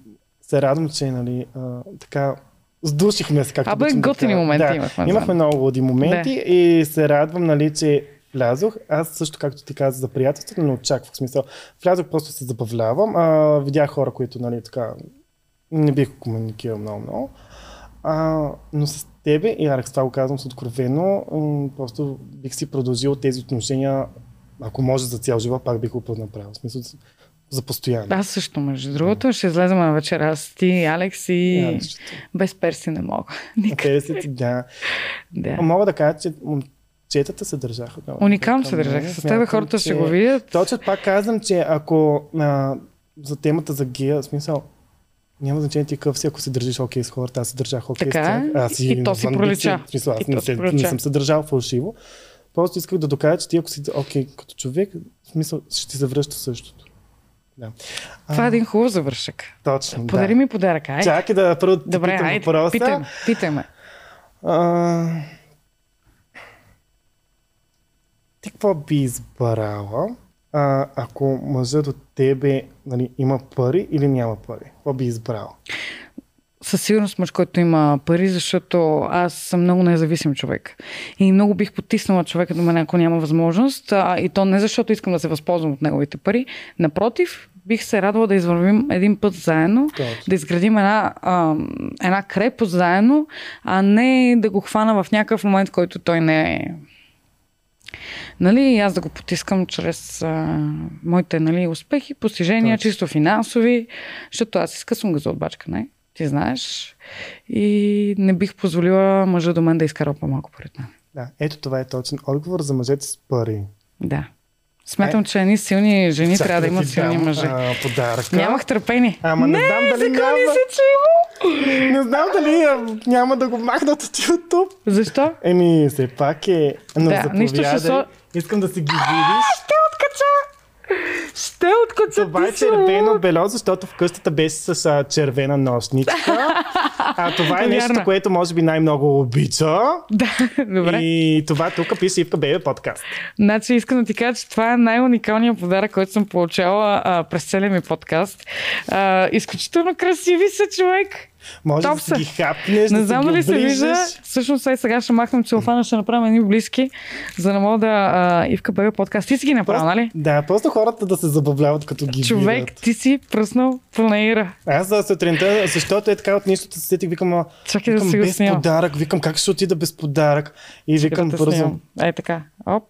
се радвам, че нали, а, така сдушихме се, както Абе, да готини кажа. моменти да, имахме Имахме много луди моменти и се радвам, нали, че влязох. Аз също, както ти каза за приятелството, не очаквах. Смисъл, влязох, просто се забавлявам. А, видях хора, които, нали, така, не бих комуникирал много-много. Но с тебе, и Алекс, това го казвам с откровено, просто бих си продължил тези отношения, ако може за цял живот, пак бих го направил. В смисъл, за постоянно. Аз също, между другото, ще излезем на вечера аз, ти, Алекс и нищо. без перси не мога. Ти, да. Да. Мога да кажа, че момчетата се държаха много. Уникално се държаха. С тебе хората ще че- го видят. Точно пак казвам, че ако а, за темата за гея, смисъл, няма значение ти какъв си, ако се държиш окей с хората, аз се държах окей Така с е. тях. Аз И то си пролича. Смисъл, аз И не, се, не съм се държал фалшиво. Просто исках да докажа, че ти ако си окей като човек, в смисъл, ще ти завръща същото. Да. Това е А, един хубав завършък. Точно, Подари да. ми подарък, ай. Чакай да първо Добре, питам айде, въпроса. питай ме, питай ме. А, ти какво би избрала, а, ако мъжът от тебе нали, има пари или няма пари? Какво би избрала? Със сигурност мъж, който има пари, защото аз съм много независим човек. И много бих потиснала човека до мен, ако няма възможност. А, и то не защото искам да се възползвам от неговите пари. Напротив, бих се радвала да извървим един път заедно, Точно. да изградим една, а, една крепост заедно, а не да го хвана в някакъв момент, който той не е Нали, и аз да го потискам чрез а, моите нали, успехи, постижения, Точно. чисто финансови, защото аз изкъсвам газоотбачка, не? Ти знаеш. И не бих позволила мъжа до мен да изкара по-малко пред мен. Да, ето това е точен отговор за мъжете с пари. Да. Смятам, че едни силни жени трябва да имат силни мъже. А, подаръка. Нямах търпение. Ама не, знам дали няма. се, има. Не знам дали а, няма да го махнат от YouTube. Защо? Еми, все пак е. Но Да, нищо ще со- Искам да си ги видиш. Ще откача! Ще откача Това е червено бело, защото в къщата беше с а, червена нощничка. А това е нещо, което може би най-много обича. Да, добре. И това тук пише Ивка Бебе подкаст. Значи искам да ти кажа, че това е най-уникалният подарък, който съм получала а, през целия ми подкаст. А, изключително красиви са човек. Може Топ да си ги хапнеш, Не да знам си дали се вижда. Всъщност сега, сега ще махнем целофана, ще направим едни близки, за да мога да а, Ивка Бебе подкаст. Ти си ги направил, нали? да, просто хората да се забавляват като ги Човек, видят. ти си пръснал планира. Аз за сутринта, защото е така от нищото се сетих, викам, а, Чакай да викам си го без снимам. подарък, викам как ще отида без подарък. И викам Чакай да бързо. Ей така. Оп.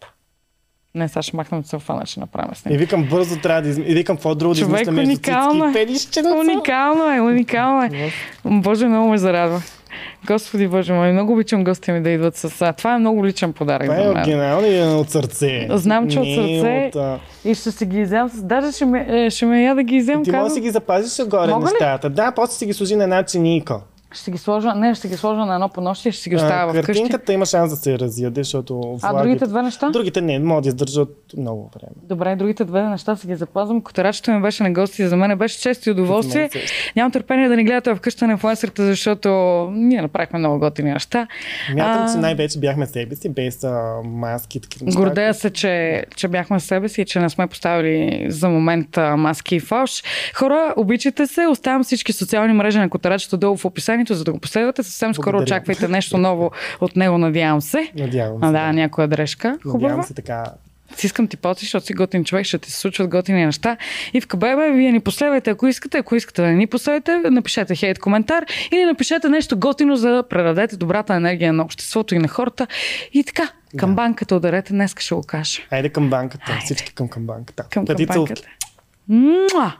Не, сега ще махнем целфона, ще направим с И викам бързо трябва да изм... И викам какво друго да измисля между уникално е. пелищчета. Уникално е, уникално е. Боже, много ме зарадва. Господи Боже мой, много обичам гостите ми да идват с... а, Това е много личен подарък Това е за мен. оригинално и е от сърце. Знам, че от Не е сърце. От. И ще си ги изям. Даже ще ме, е, ще ме я да ги изям. Ти може да казвам. си ги запазиш горе Мога ли? нещата. Да, после си ги сложи на една чиника. Ще ги сложа, не, ще ги сложа на едно понощие, ще си ги оставя А, в къщи. Картинката има шанс да се разяде, защото А влагите- другите две неща? Другите не, могат да издържат много време. Добре, другите две неща си ги запазвам. Котарачето ми беше на гости, за мен беше чест и удоволствие. Нямам търпение да ни гледате в къща на инфлуенсърите, защото ние направихме много готини неща. Мятам, А, че най-вече бяхме себе си, без а, маски такива неща. Гордея се, че, че бяхме себе си и че не сме поставили за момента маски и фалш. Хора, обичайте се. Оставям всички социални мрежи на Котарачето долу в описанието, за да го последвате. Съвсем скоро Благодаря. очаквайте нещо ново от него, надявам се. Надявам А, се. да, някоя дрежка. Надявам Хубава. се така. Искам ти поти, защото си готин човек, ще ти се случват готини неща. И в КББ вие ни последвайте, ако искате. Ако искате да не ни последвате, напишете хейт коментар или напишете нещо готино, за да предадете добрата енергия на обществото и на хората. И така, към банката ударете, днес ще го кажа. Айде към банката. Всички към, към банката. Към целки. кампанката. Муа!